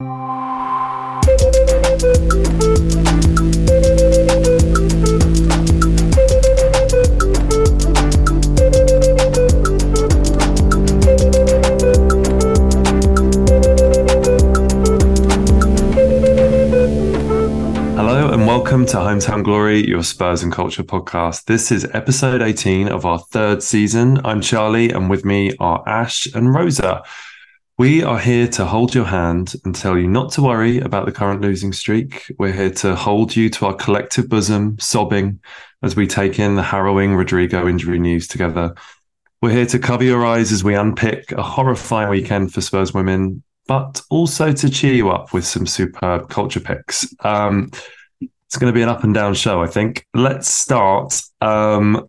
Hello and welcome to Hometown Glory, your Spurs and Culture podcast. This is episode 18 of our third season. I'm Charlie, and with me are Ash and Rosa. We are here to hold your hand and tell you not to worry about the current losing streak. We're here to hold you to our collective bosom, sobbing as we take in the harrowing Rodrigo injury news together. We're here to cover your eyes as we unpick a horrifying weekend for Spurs women, but also to cheer you up with some superb culture picks. Um, it's going to be an up and down show, I think. Let's start um,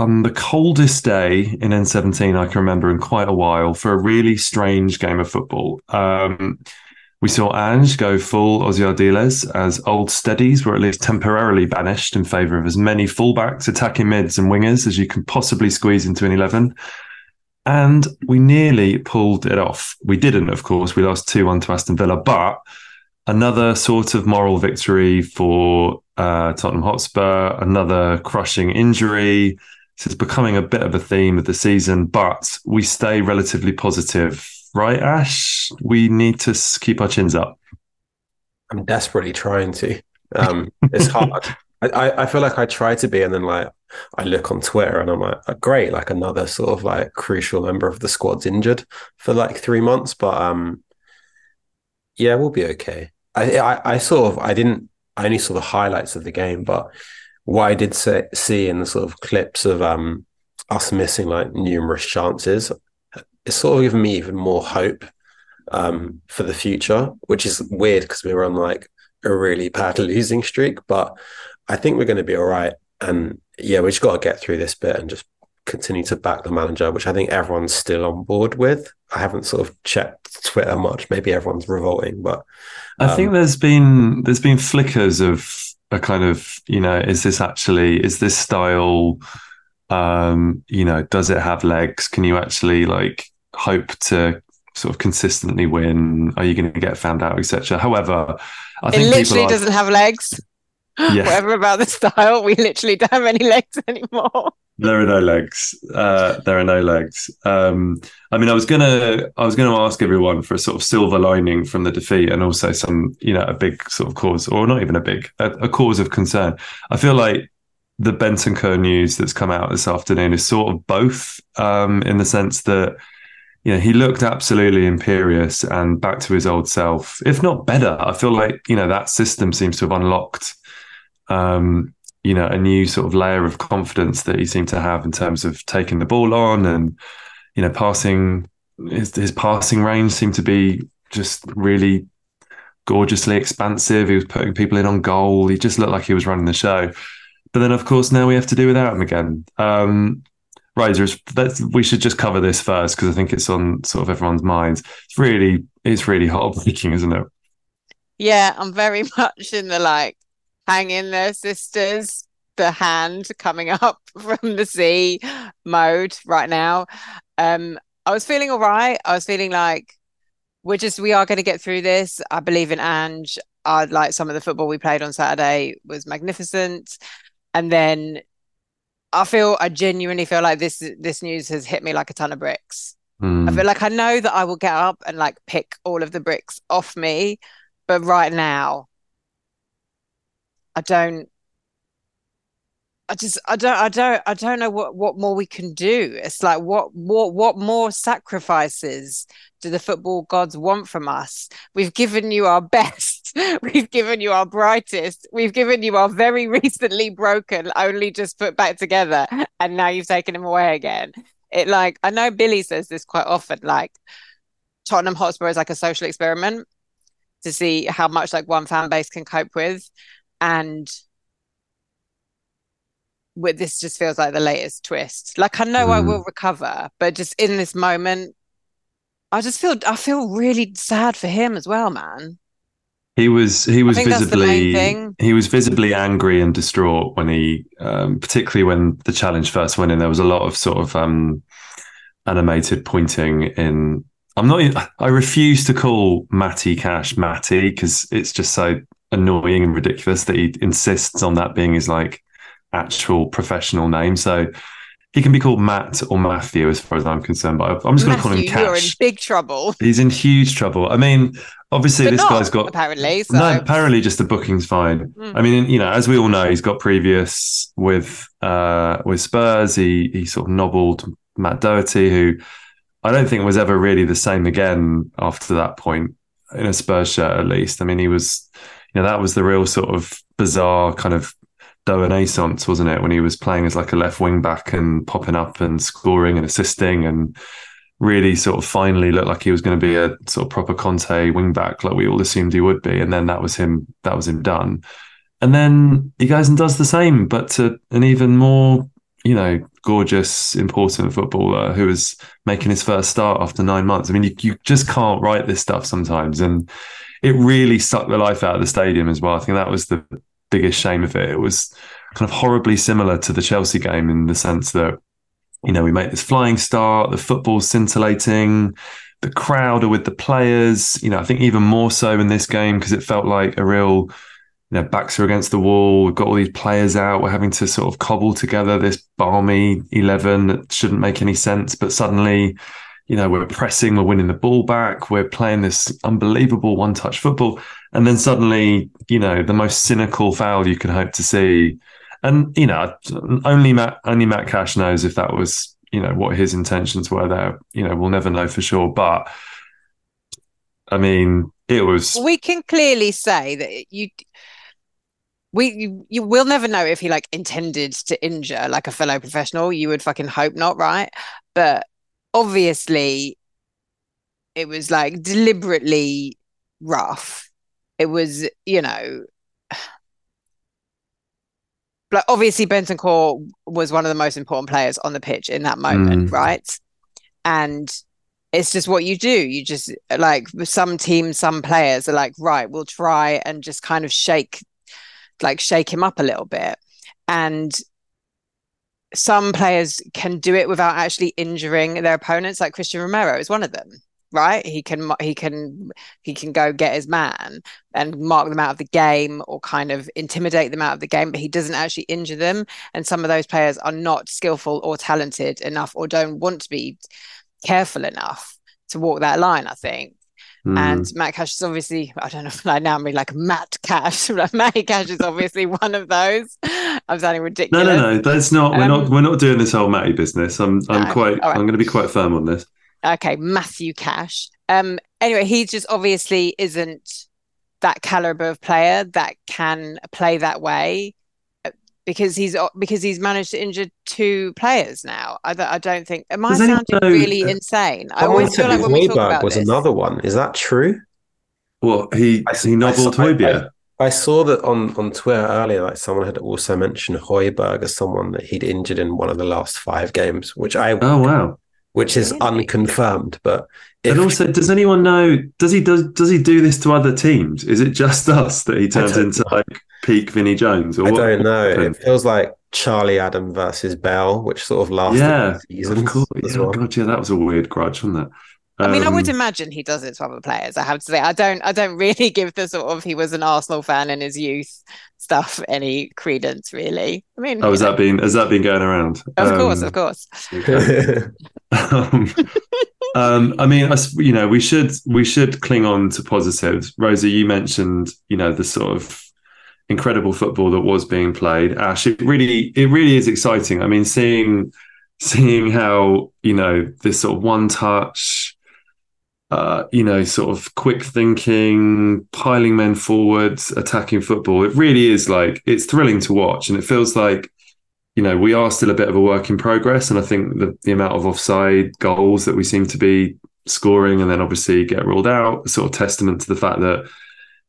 on the coldest day in N17 I can remember in quite a while for a really strange game of football. Um, we saw Ange go full Ossie Ardiles as old steadies were at least temporarily banished in favour of as many fullbacks, attacking mids, and wingers as you can possibly squeeze into an 11. And we nearly pulled it off. We didn't, of course. We lost 2 1 to Aston Villa, but another sort of moral victory for uh, Tottenham Hotspur, another crushing injury. This is becoming a bit of a theme of the season, but we stay relatively positive, right, Ash? We need to keep our chins up. I'm desperately trying to. Um, it's hard. I, I feel like I try to be, and then like I look on Twitter and I'm like, oh, great, like another sort of like crucial member of the squad's injured for like three months, but um, yeah, we'll be okay. I, I, I sort of I didn't I only saw the highlights of the game, but what I did say, see in the sort of clips of um us missing like numerous chances, it's sort of given me even more hope um for the future, which is weird because we were on like a really bad losing streak, but I think we're going to be all right. And yeah, we just got to get through this bit and just continue to back the manager, which I think everyone's still on board with. I haven't sort of checked Twitter much. Maybe everyone's revolting, but um, I think um, there's been there's been flickers of a kind of you know is this actually is this style um you know does it have legs can you actually like hope to sort of consistently win are you going to get found out etc however I think it literally are, doesn't have legs yeah. whatever about the style, we literally don't have any legs anymore. There are no legs. Uh, there are no legs. Um, I mean, I was gonna, I was gonna ask everyone for a sort of silver lining from the defeat, and also some, you know, a big sort of cause, or not even a big, a, a cause of concern. I feel like the Bentancur news that's come out this afternoon is sort of both, um, in the sense that you know, he looked absolutely imperious and back to his old self, if not better. I feel like, you know, that system seems to have unlocked um, you know, a new sort of layer of confidence that he seemed to have in terms of taking the ball on and, you know, passing his, his passing range seemed to be just really gorgeously expansive. He was putting people in on goal. He just looked like he was running the show. But then, of course, now we have to do without him again. Um, we should just cover this first because I think it's on sort of everyone's minds. It's really, it's really heartbreaking, isn't it? Yeah, I'm very much in the like hang in there, sisters. The hand coming up from the sea mode right now. Um, I was feeling all right. I was feeling like we're just we are going to get through this. I believe in Ange. I like some of the football we played on Saturday was magnificent. And then I feel I genuinely feel like this this news has hit me like a ton of bricks. Mm. I feel like I know that I will get up and like pick all of the bricks off me, but right now I don't I just I don't I don't I don't know what what more we can do. It's like what what what more sacrifices do the football gods want from us? We've given you our best. We've given you our brightest. We've given you our very recently broken, only just put back together, and now you've taken them away again. It like I know Billy says this quite often. Like Tottenham Hotspur is like a social experiment to see how much like one fan base can cope with and with this just feels like the latest twist. Like I know mm. I will recover, but just in this moment, I just feel I feel really sad for him as well, man. He was he was visibly he was visibly angry and distraught when he, um, particularly when the challenge first went in. There was a lot of sort of um, animated pointing in I'm not. I refuse to call Matty Cash Matty because it's just so annoying and ridiculous that he insists on that being his like actual professional name. So he can be called Matt or Matthew, as far as I'm concerned. But I'm just going to call him Cash. You're in big trouble. He's in huge trouble. I mean, obviously, But this not, guy's got apparently. So. no. Apparently, just the booking's fine. Mm. I mean, you know, as we all know, he's got previous with uh with Spurs. He he sort of nobbled Matt Doherty, who I don't think was ever really the same again after that point in a Spurs shirt, at least. I mean, he was, you know, that was the real sort of bizarre kind of renaissance, wasn't it? When he was playing as like a left wing back and popping up and scoring and assisting and really sort of finally looked like he was going to be a sort of proper Conte wing back, like we all assumed he would be. And then that was him. That was him done. And then he goes and does the same, but to an even more, you know, gorgeous, important footballer who is making his first start after nine months. I mean, you, you just can't write this stuff sometimes. And it really sucked the life out of the stadium as well. I think that was the biggest shame of it. It was kind of horribly similar to the Chelsea game in the sense that, you know, we make this flying start, the football's scintillating, the crowd are with the players. You know, I think even more so in this game because it felt like a real, you know, backs are against the wall. We've got all these players out. We're having to sort of cobble together this balmy 11 that shouldn't make any sense. But suddenly, you know, we're pressing, we're winning the ball back, we're playing this unbelievable one touch football. And then suddenly, you know, the most cynical foul you can hope to see. And, you know, only Matt, only Matt Cash knows if that was, you know, what his intentions were there. You know, we'll never know for sure. But I mean, it was. We can clearly say that you. We you, you will never know if he like intended to injure like a fellow professional. You would fucking hope not, right? But obviously, it was like deliberately rough. It was, you know, like obviously Bentancur was one of the most important players on the pitch in that moment, Mm. right? And it's just what you do. You just like some teams, some players are like, right, we'll try and just kind of shake, like shake him up a little bit. And some players can do it without actually injuring their opponents, like Cristian Romero is one of them, right? He can he can he can go get his man and mark them out of the game or kind of intimidate them out of the game, but he doesn't actually injure them. And some of those players are not skillful or talented enough or don't want to be careful enough to walk that line, I think. Mm. And Matt Cash is obviously, I don't know if I'm mean like Matt Cash, but Matty Cash is obviously one of those. I'm sounding ridiculous. no, no. No, that's not. We're not. Um, We're not doing this whole Matty business. I'm. I'm No. quite. Right. I'm going to be quite firm on this. Okay, Matthew Cash. Um, anyway, he just obviously isn't that caliber of player that can play that way because he's because he's managed to injure two players now. I, don't- I don't think. Am I Does sounding know- really insane? I always feel like when we talk Højbjerg about was this, another one. Is that true? What he I- he nobbled I- I- I saw that on, on Twitter earlier, like someone had also mentioned Højbjerg as someone that he'd injured in one of the last five games, which I Oh wow. which is Really? unconfirmed. But if, And also, does anyone know? Does he does does he do this to other teams? Is it just us that he turns don't into like peak Vinnie Jones? Or I don't know, it feels like Charlie Adam versus Bale, which sort of lasted Yeah, seasons Of course, as yeah, well. God, yeah, that was a weird grudge, wasn't it? I mean, I would Um, imagine he does it to other players. I have to say, I don't, I don't really give the sort of he was an Arsenal fan in his youth stuff any credence, really. I mean, Oh, has know, that been has that been going around? of course, Um, of course. um, um, I mean, I s- you know, we should we should cling on to positives. Rosa, you mentioned, you know, the sort of incredible football that was being played. Ash, it really it really is exciting. I mean, seeing seeing how you know this sort of one touch. Uh, you know, sort of quick thinking, piling men forwards, attacking football. It really is like it's thrilling to watch, and it feels like you know, we are still a bit of a work in progress. And I think the, the amount of offside goals that we seem to be scoring and then obviously get ruled out, sort of testament to the fact that,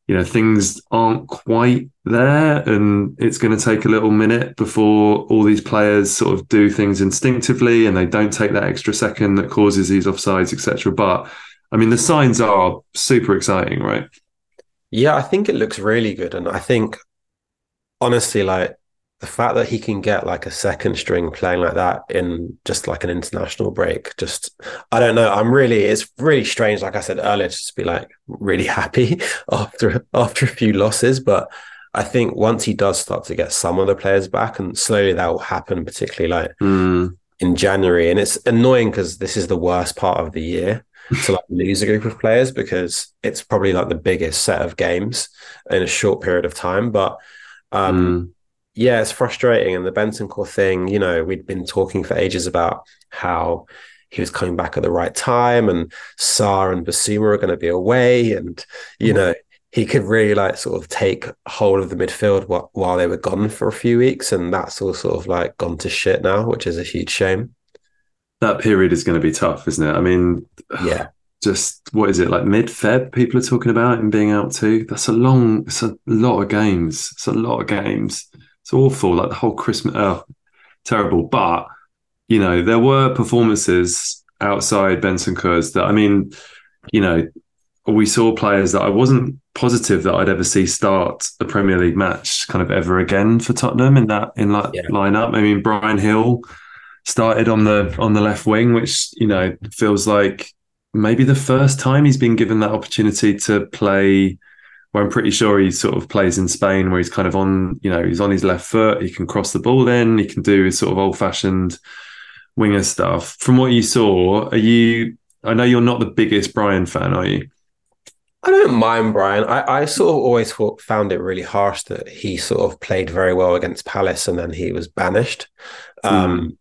you know, things aren't quite there. And it's going to take a little minute before all these players sort of do things instinctively and they don't take that extra second that causes these offsides, etc. But I mean, the signs are super exciting, right? Yeah, I think it looks really good. And I think, honestly, like the fact that he can get like a second string playing like that in just like an international break, just I don't know. I'm really it's really strange, like I said earlier, just to be like really happy after after a few losses. But I think once he does start to get some of the players back, and slowly that will happen, particularly like Mm. in January. And it's annoying because this is the worst part of the year to like lose a group of players because it's probably like the biggest set of games in a short period of time. But um Mm. yeah, it's frustrating. And the Bentancur thing, you know, we'd been talking for ages about how he was coming back at the right time and Sarr and Bissouma are going to be away. And, you know, he could really like sort of take hold of the midfield while, while they were gone for a few weeks. And that's all sort of like gone to shit now, which is a huge shame. That period is going to be tough, isn't it? I mean, Yeah. just what is it like mid Feb? People are talking about him being out too. That's a long, it's a lot of games. It's a lot of games. It's awful. Like the whole Christmas, oh, terrible. But you know, there were performances outside Bentancur's that I mean, you know, we saw players that I wasn't positive that I'd ever see start a Premier League match kind of ever again for Tottenham in that in that Yeah. lineup. I mean, Bryan Gil started on the on the left wing, which you know feels like maybe the first time he's been given that opportunity to play. Where I'm pretty sure he sort of plays in Spain, where he's kind of on, you know, he's on his left foot. He can cross the ball in. He can do his sort of old fashioned winger stuff. From what you saw, are you? I know you're not the biggest Brian fan, are you? I don't mind Bryan. I, I sort of always thought, found it really harsh that he sort of played very well against Palace and then he was banished. Um,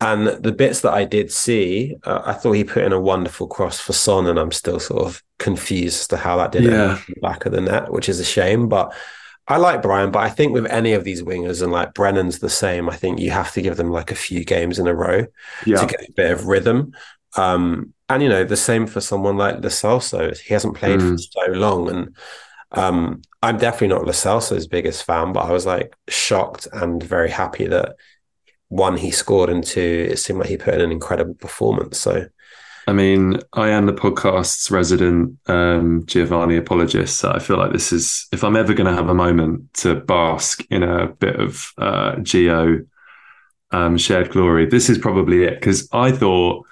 And the bits that I did see, uh, I thought he put in a wonderful cross for Son, and I'm still sort of confused as to how that did Yeah. end up in the back of the net, which is a shame. But I like Bryan, but I think with any of these wingers, and like Brennan's the same, I think you have to give them like a few games in a row Yeah, to get a bit of rhythm. Um, and you know, the same for someone like Lo Celso. He hasn't played for Mm. so long, and um, I'm definitely not Lo Celso's biggest fan, but I was like shocked and very happy that one he scored, and two it seemed like he put in an incredible performance. So I mean, I am the podcast's resident um, Giovanni apologist. So I feel like this is, if I'm ever going to have a moment to bask in a bit of uh, Gio um, shared glory, this is probably it. Because I thought,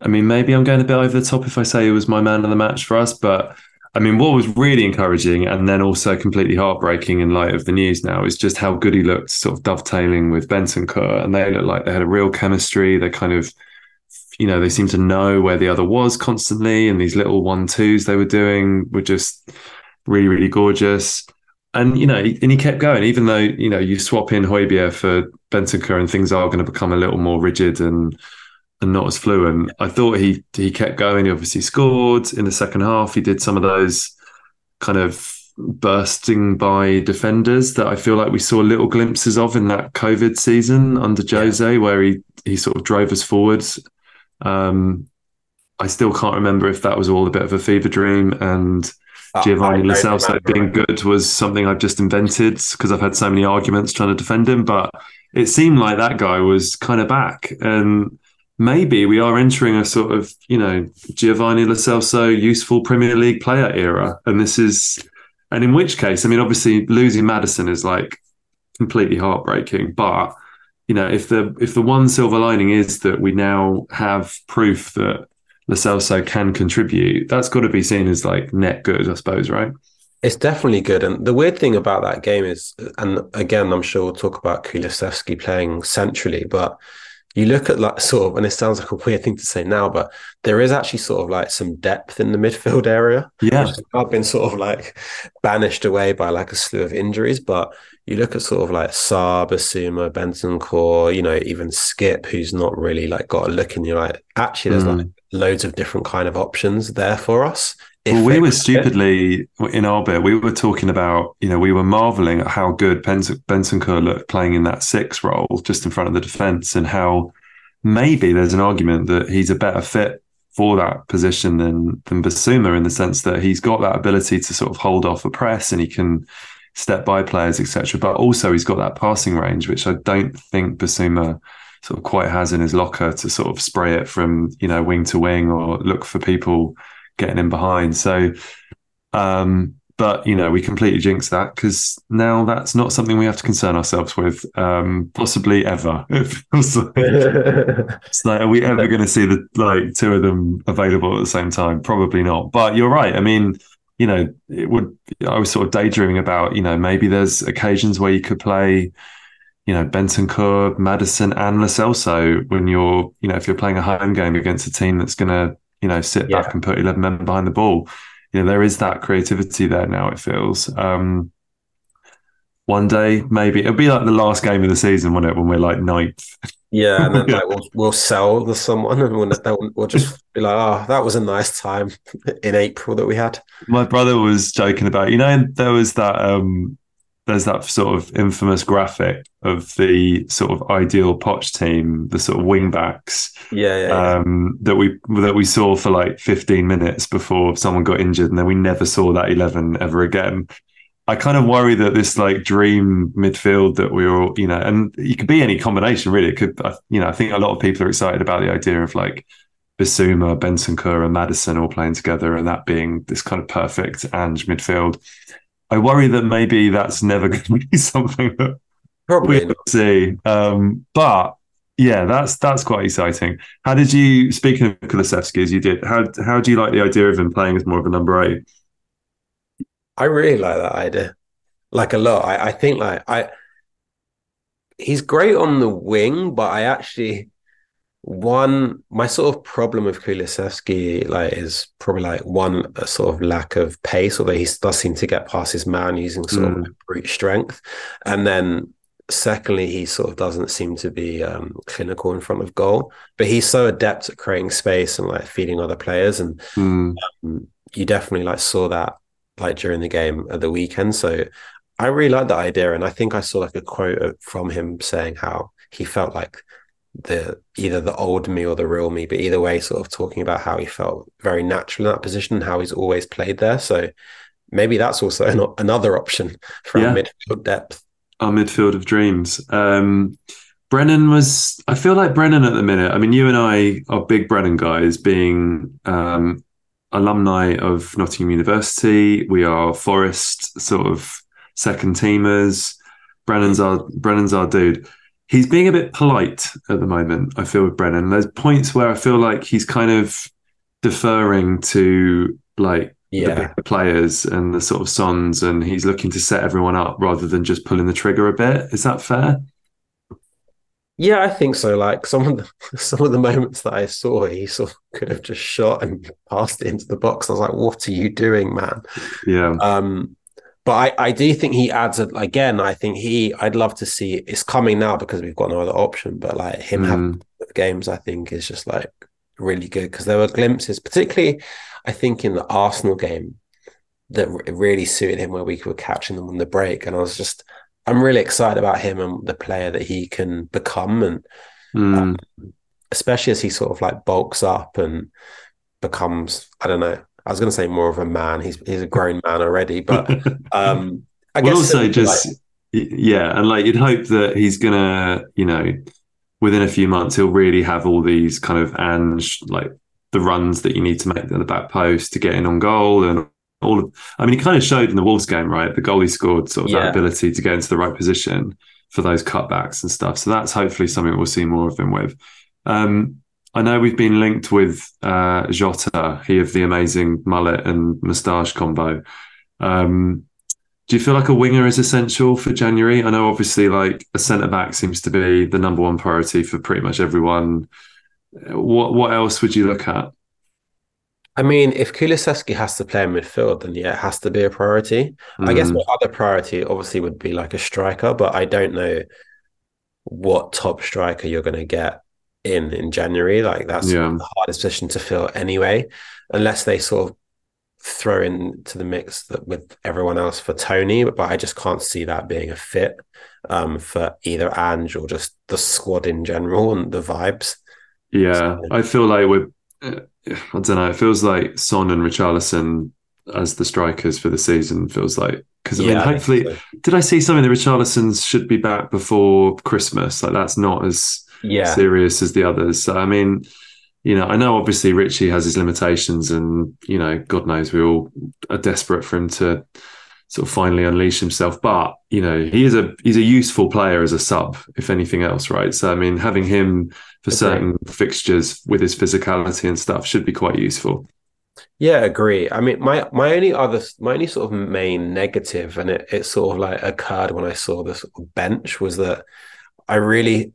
I mean, maybe I'm going a bit over the top if I say he was my man of the match for us, but I mean, what was really encouraging and then also completely heartbreaking in light of the news now is just how good he looked, sort of dovetailing with Bentancur. And they looked like they had a real chemistry. They kind of, you know, they seemed to know where the other was constantly. And these little one twos they were doing were just really, really gorgeous. And, you know, and he kept going, even though, you know, you swap in Højbjerg for Bentancur and things are going to become a little more rigid and, and not as fluent. I thought he he kept going. He obviously scored in the second half. He did some of those kind of bursting by defenders that I feel like we saw little glimpses of in that COVID season under Jose, where he he sort of drove us forwards. Um, I still can't remember if that was all a bit of a fever dream and Giovanni I Lo Celso being good was something I've just invented because I've had so many arguments trying to defend him. But it seemed like that guy was kind of back. And maybe we are entering a sort of, you know, Giovanni Lo Celso useful Premier League player era. And this is, and in which case, I mean, obviously losing Maddison is like completely heartbreaking. But, you know, if the if the one silver lining is that we now have proof that Lo Celso can contribute, that's got to be seen as like net good, I suppose, right? It's definitely good. And the weird thing about that game is, and again, I'm sure we'll talk about Kulusevski playing centrally, but you look at like sort of, and it sounds like a weird thing to say now, but there is actually sort of like some depth in the midfield area. Yeah. I've been sort of like banished away by like a slew of injuries. But you look at sort of like Sarr, Bissouma, Benson Core, you know, even Skip, who's not really like got a look in, you're like, actually, there's Mm. like loads of different kind of options there for us. Well, we were stupidly in our bit. We were talking about, you know, we were marveling at how good Benson, Bentancur looked playing in that six role just in front of the defence, and how maybe there's an argument that he's a better fit for that position than than Bissouma in the sense that he's got that ability to sort of hold off a press and he can step by players, etc. But also he's got that passing range, which I don't think Bissouma sort of quite has in his locker to sort of spray it from you know wing to wing or look for people getting in behind. So, um, but you know, we completely jinxed that because now that's not something we have to concern ourselves with, um, possibly ever. It feels like, it's like, are we ever going to see the like two of them available at the same time? Probably not. But you're right. I mean, you know, it would. I was sort of daydreaming about, you know, maybe there's occasions where you could play you know, Bentancur, Maddison, and Lo Celso when you're, you know, if you're playing a home game against a team that's going to, you know, sit yeah. back and put 11 men behind the ball. You know, there is that creativity there now, it feels. Um, one day, maybe it'll be like the last game of the season, won't it? When we're like ninth. Yeah, and then like we'll, we'll sell the someone, and we'll, we'll just be like, "Oh, that was a nice time in April that we had." My brother was joking about, you know, there was that um there's that sort of infamous graphic of the sort of ideal Poch team, the sort of wing backs, yeah, yeah, yeah. Um, that we that we saw for like 15 minutes before someone got injured, and then we never saw that 11 ever again. I kind of worry that this like dream midfield that we all, you know, and it could be any combination really. It could, you know, I think a lot of people are excited about the idea of like Bissouma, Bentancur, and Maddison all playing together, and that being this kind of perfect Ange midfield. I worry that maybe that's never going to be something that Probably we'll see. Um, but yeah, that's that's quite exciting. How did you, speaking of Kulusevski, as you did, how how do you like the idea of him playing as more of a number eight? I really like that idea, like a lot. I, I think like I, he's great on the wing, but I actually one my sort of problem with Kulusevski like is probably like one a sort of lack of pace, although he does seem to get past his man using sort mm. of brute strength, and then secondly he sort of doesn't seem to be um, clinical in front of goal, but he's so adept at creating space and like feeding other players, and mm. um, you definitely like saw that like during the game at the weekend. So I really like that idea, and I think I saw like a quote from him saying how he felt like the either the old me or the real me, but either way, sort of talking about how he felt very natural in that position and how he's always played there. So maybe that's also an, another option for yeah. midfield depth. Our midfield of dreams. Um, Brennan was, I feel like Brennan at the minute. I mean, you and I are big Brennan guys, being um, alumni of Nottingham University. We are Forest sort of second teamers. Brennan's our Brennan's our dude he's being a bit polite at the moment. I feel with Brennan. There's points where I feel like he's kind of deferring to like yeah. the players and the sort of sons, and he's looking to set everyone up rather than just pulling the trigger a bit. Is that fair? Yeah, I think so. Like some of the some of the moments that I saw, he sort of could have just shot and passed it into the box. I was like, "What are you doing, man?" Yeah. Um, but I, I do think he adds a, again. I think he. I'd love to see it's coming now because we've got no other option. But like him mm. having games, I think is just like really good because there were glimpses, particularly I think in the Arsenal game that really suited him where we were catching them on the break, and I was just I'm really excited about him and the player that he can become, and mm. um, especially as he sort of like bulks up and becomes I don't know I was going to say more of a man. He's he's a grown man already, but um, I well, guess also just like, yeah, and like you'd hope that he's gonna, you know, within a few months he'll really have all these kind of and like the runs that you need to make at the back post to get in on goal and all of. I mean, he kind of showed in the Wolves game, right? The goal he scored, sort of yeah. that ability to get into the right position for those cutbacks and stuff. So that's hopefully something we'll see more of him with. Um, I know we've been linked with uh, Jota, he of the amazing mullet and moustache combo. Um, do you feel like a winger is essential for January? I know obviously like a centre back seems to be the number one priority for pretty much everyone. What what else would you look at? I mean, if Kulusevski has to play in midfield, then yeah, it has to be a priority. Mm. I guess my other priority obviously would be like a striker, but I don't know what top striker you're going to get in in January. Like that's yeah. the hardest position to fill anyway, unless they sort of throw into the mix that with everyone else for Toney. But, but I just can't see that being a fit um, for either Ange or just the squad in general and the vibes. Yeah, so, I feel like we're. Uh, I don't know. It feels like Son and Richarlison as the strikers for the season feels like because I yeah, mean, hopefully, I so. did I see something that Richarlison's should be back before Christmas? Like that's not as yeah. serious as the others. So, I mean, you know, I know obviously Richie has his limitations, and you know, God knows we all are desperate for him to sort of finally unleash himself. But you know, he is a he's a useful player as a sub, if anything else, right? So I mean, having him for Agree. certain fixtures with his physicality and stuff should be quite useful. Yeah, agree. I mean, my my only other my only sort of main negative, and it it sort of like occurred when I saw of bench was that I really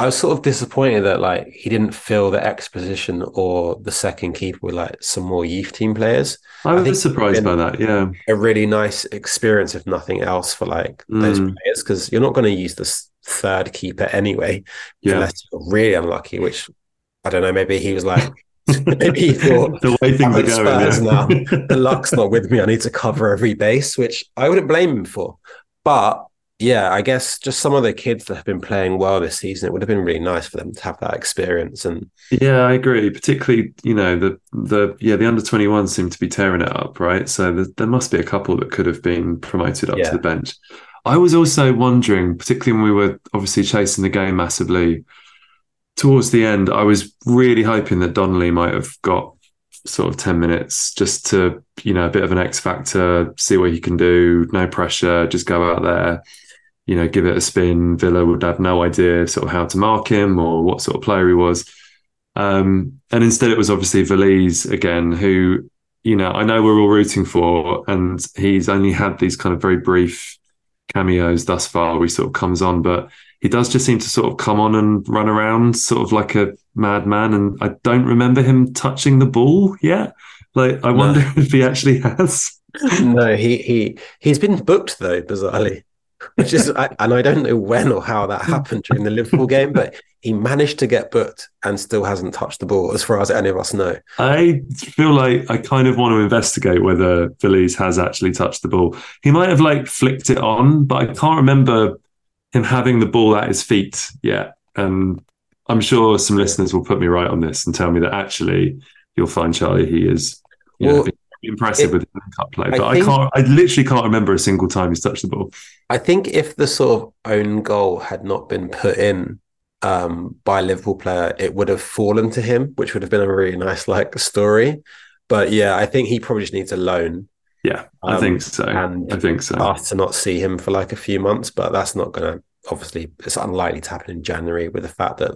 I was sort of disappointed that like he didn't fill the exposition or the second keeper with like some more youth team players. I I was surprised by that. Yeah, A really nice experience, if nothing else, for like those Mm. players because you're not going to use this third keeper anyway, yeah. unless you're really unlucky. Which I don't know. Maybe he was like, maybe he thought the way things are going. Yeah. the luck's not with me. I need to cover every base, which I wouldn't blame him for. But yeah, I guess just some of the kids that have been playing well this season, it would have been really nice for them to have that experience. And Yeah, I agree. Particularly, you know, the the yeah, the under twenty one seem to be tearing it up, right? So there, there must be a couple that could have been promoted up Yeah. to the bench. I was also wondering, particularly when we were obviously chasing the game massively towards the end, I was really hoping that Donnelly might have got sort of ten minutes just to, you know, a bit of an X factor, see what he can do, no pressure, just go out there. You know, give it a spin. Villa would have no idea sort of how to mark him or what sort of player he was. Um, and instead, it was obviously Veliz again, who, you know, I know we're all rooting for, and he's only had these kind of very brief cameos thus far. He sort of comes on, but he does just seem to sort of come on and run around, sort of like a madman. And I don't remember him touching the ball yet. Like, I No. wonder if he actually has. no, he he he's been booked though, bizarrely, which is I, and I don't know when or how that happened during the Liverpool game, but he managed to get booked and still hasn't touched the ball, as far as any of us know. I feel like I kind of want to investigate whether Veliz has actually touched the ball. He might have like flicked it on, but I can't remember him having the ball at his feet yet. And I'm sure some listeners will put me right on this and tell me that actually you'll find Charlie he is know, Well, been impressive it- with the cup play. But I, think- can't I literally can't remember a single time he's touched the ball. I think if the sort of own goal had not been put in um, by a Liverpool player, it would have fallen to him, which would have been a really nice like story. But yeah, I think he probably just needs a loan. Yeah, I Um, think so. and I think so. Us to not see him for like a few months, but that's not going to obviously it's unlikely to happen in January with the fact that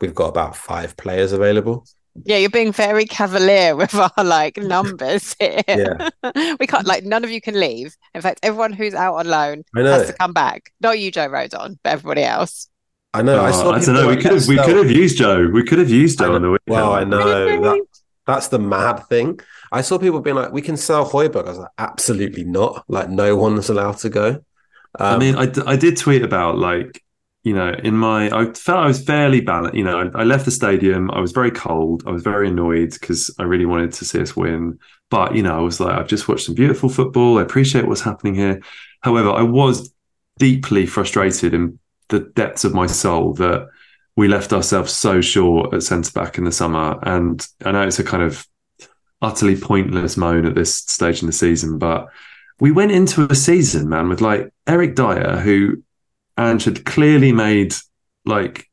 we've got about five players available. Yeah, you're being very cavalier with our like numbers here. Yeah. we can't like none of you can leave. In fact, everyone who's out on loan has to come back. Not you, Joe Rodon, but everybody else. I know. I Oh, saw I don't know. We could have we could have used Joe. We could have used Joe I on the weekend. Well, I know that that's the mad thing. I saw people being like, "We can sell Højbjerg." I was like, "Absolutely not! Like, no one's allowed to go." I Um, mean, I, d- I did tweet about like, you know, in my, I felt I was fairly balanced. You know, I, I left the stadium. I was very cold. I was very annoyed because I really wanted to see us win. But, you know, I was like, I've just watched some beautiful football. I appreciate what's happening here. However, I was deeply frustrated in the depths of my soul that we left ourselves so short at centre back in the summer. And I know it's a kind of utterly pointless moan at this stage in the season, but we went into a season, man, with like Eric Dier, who Ange had clearly made like,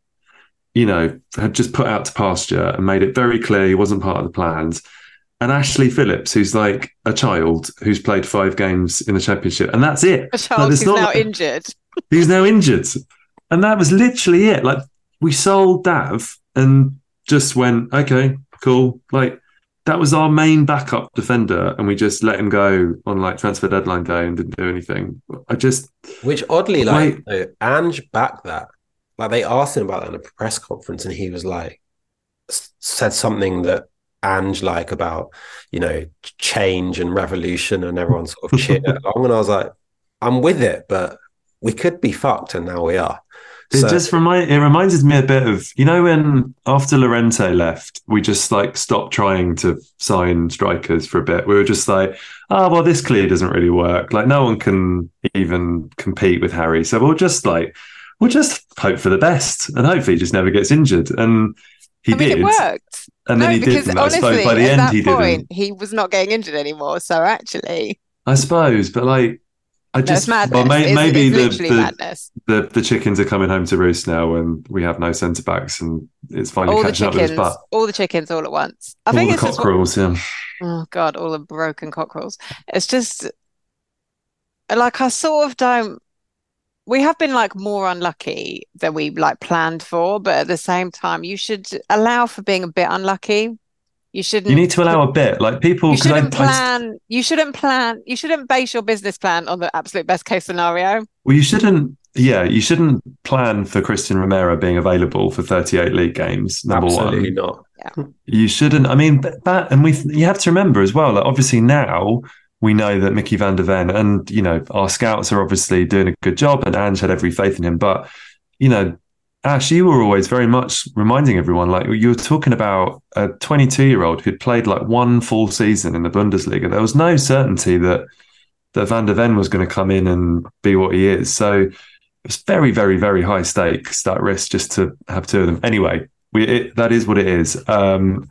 you know, had just put out to pasture and made it very clear he wasn't part of the plans. And Ashley Phillips, who's like a child who's played five games in the championship, and that's it. A child there's who's not now like- injured. He's now injured. And that was literally it. Like we sold Dav and just went, okay, cool. Like that was our main backup defender, and we just let him go on like transfer deadline day and didn't do anything. I just which oddly, like. Ange backed that. Like, they asked him about that in a press conference, and he was like, said something that Ange like about, you know, change and revolution, and everyone sort of cheered along. And I was like, I'm with it, but we could be fucked, and now we are. It So- just remind it reminds me a bit of you know when after Llorente left, we just like stopped trying to sign strikers for a bit. We were just like, oh well, this clear doesn't really work. Like no one can even compete with Harry, so we'll just like we'll just hope for the best and hopefully he just never gets injured. And he I mean, did, it worked. and then no, he because didn't. I honestly, suppose by the at end that he point, didn't. he was not getting injured anymore. So actually, I suppose, but like I just it's madness. well, may, It's- maybe it's the, literally the, madness. the the chickens are coming home to roost now, and we have no centre backs, and it's finally All the catching up with chickens, us. But all the chickens all at once. I all think the it's just what- cockerels, yeah. Oh God, all the broken cockerels. It's just like I sort of don't. We have been like more unlucky than we like planned for, but at the same time, you should allow for being a bit unlucky. You shouldn't. You need to allow a bit, like people. You 'cause I- shouldn't I- plan. You shouldn't plan. You shouldn't base your business plan on the absolute best case scenario. Well, you shouldn't. Yeah, you shouldn't plan for Cristian Romero being available for 38 league games. Number Absolutely one, not. you shouldn't. I mean, that, and we. You have to remember as well. Like, obviously, now we know that Micky Van de Ven, and you know, our scouts are obviously doing a good job, and Ange had every faith in him. But you know, Ash, you were always very much reminding everyone, like you were talking about a 22 year old who'd played like one full season in the Bundesliga. There was no certainty that that Van de Ven was going to come in and be what he is. So it's very, very, very high stakes that risk just to have two of them. Anyway, we it, that is what it is. Um,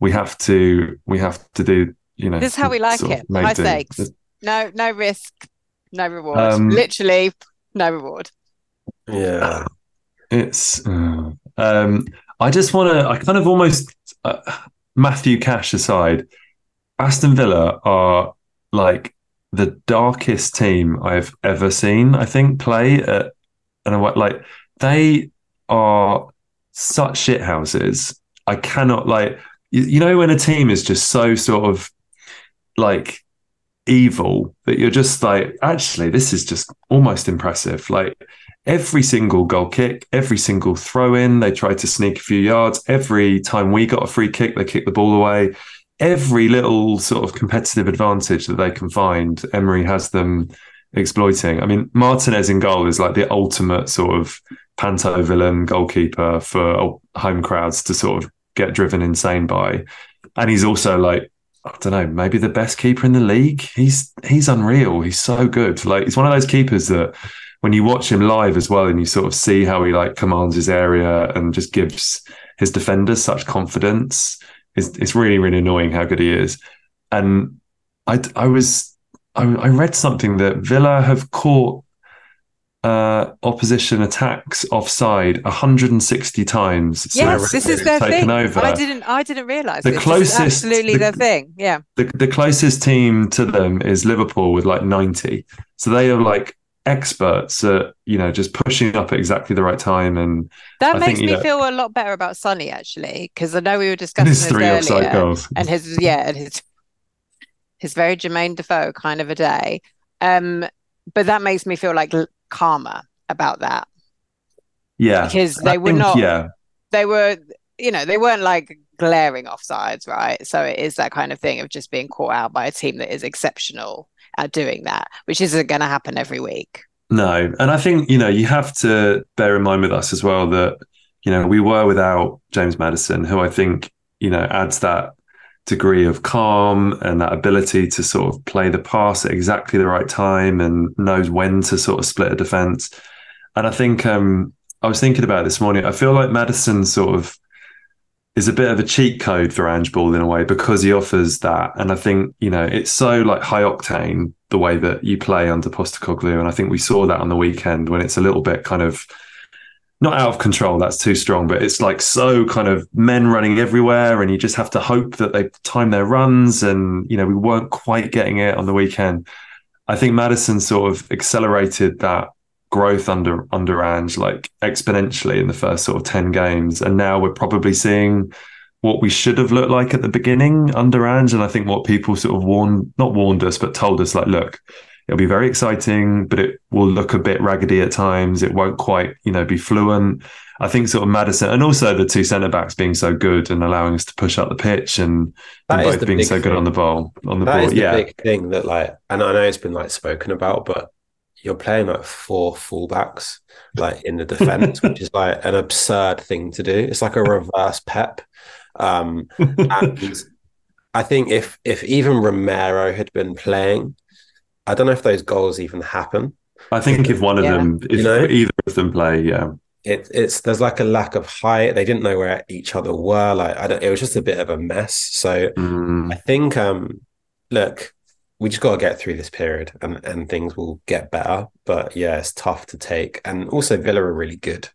we have to we have to do you know This is how we like it. make High do. stakes. No, no risk, no reward. Um, Literally, no reward. Yeah. It's um, I just want to. I kind of almost uh, Matthew Cash aside, Aston Villa are like the darkest team I've ever seen. I think play at and I like they are such shit houses. I cannot like you, you know when a team is just so sort of like evil that you're just like actually this is just almost impressive like every single goal kick every single throw in they tried to sneak a few yards every time we got a free kick they kicked the ball away every little sort of competitive advantage that they can find emery has them exploiting i mean martinez in goal is like the ultimate sort of panto villain goalkeeper for home crowds to sort of get driven insane by and he's also like I don't know, maybe the best keeper in the league. He's he's unreal. He's so good. Like he's one of those keepers that when you watch him live as well, and you sort of see how he like commands his area and just gives his defenders such confidence. It's it's really really annoying how good he is. And I I was I, I read something that Villa have caught uh, opposition attacks offside 160 times. Yes, this is their thing. over I didn't. I didn't realize The this. This closest- absolutely the- their thing. Yeah, the, the closest team to them is Liverpool with like 90. So they are like experts at, you know, just pushing up at exactly the right time. And that I makes think, me yeah. feel a lot better about Sonny actually, because I know we were discussing his three offside earlier, goals. and his yeah, and his his very Jermaine Defoe kind of a day. Um, but that makes me feel like calmer about that Yeah. because I they were think, not. Yeah. They were, you know, they weren't like glaring offsides, right? So it is that kind of thing of just being caught out by a team that is exceptional doing that, which isn't going to happen every week. No. And I think, you know, you have to bear in mind with us as well that, you know, we were without James Maddison, who I think, you know, adds that degree of calm and that ability to sort of play the pass at exactly the right time and knows when to sort of split a defense. And I think um, I was thinking about this morning. I feel like Maddison sort of is a bit of a cheat code for Ange Ball in a way because he offers that. And I think, you know, it's so like high octane the way that you play under Postecoglou. And I think we saw that on the weekend when it's a little bit kind of not out of control, that's too strong, but it's like so kind of men running everywhere and you just have to hope that they time their runs. And, you know, we weren't quite getting it on the weekend. I think Maddison sort of accelerated that growth under under Ange like exponentially in the first sort of 10 games. And now we're probably seeing what we should have looked like at the beginning under Ange. And I think what people sort of warned, not warned us, but told us like, look, it'll be very exciting, but it will look a bit raggedy at times. It won't quite, you know, be fluent. I think sort of Maddison and also the two centre backs being so good and allowing us to push up the pitch and is both being so good thing. on the ball on the That ball. yeah. big thing that like, and I know it's been like spoken about, but you're playing like four fullbacks like in the defense, which is like an absurd thing to do. It's like a reverse pep. Um, and I think if if even Romero had been playing, I don't know if those goals even happen. I think if one of Yeah. them, if You know? either of them play, yeah. It, it's there's like a lack of height. They didn't know where each other were. Like I don't, it was just a bit of a mess. So Mm, I think um look, we just got to get through this period and, and things will get better. But yeah, it's tough to take. And also, Villa are really good.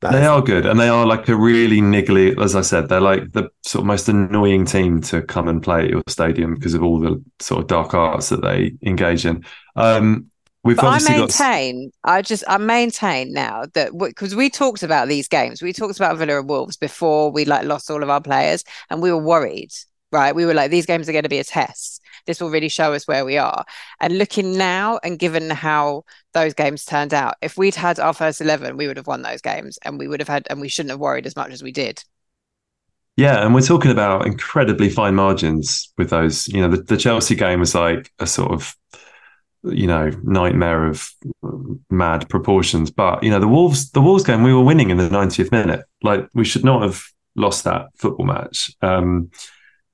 That they is- are good, and they are like a really niggly. As I said, they're like the sort of most annoying team to come and play at your stadium because of all the sort of dark arts that they engage in. Um, We've but I maintain, got... I just, I maintain now that because we talked about these games, we talked about Villa and Wolves before we like lost all of our players, and we were worried, right? We were like, these games are going to be a test. This will really show us where we are. And looking now, and given how those games turned out, if we'd had our first eleven, we would have won those games, and we would have had, and we shouldn't have worried as much as we did. Yeah, and we're talking about incredibly fine margins with those. You know, the, the Chelsea game was like a sort of you know nightmare of mad proportions. But you know the Wolves, the Wolves game, we were winning in the 90th minute. Like we should not have lost that football match. Um,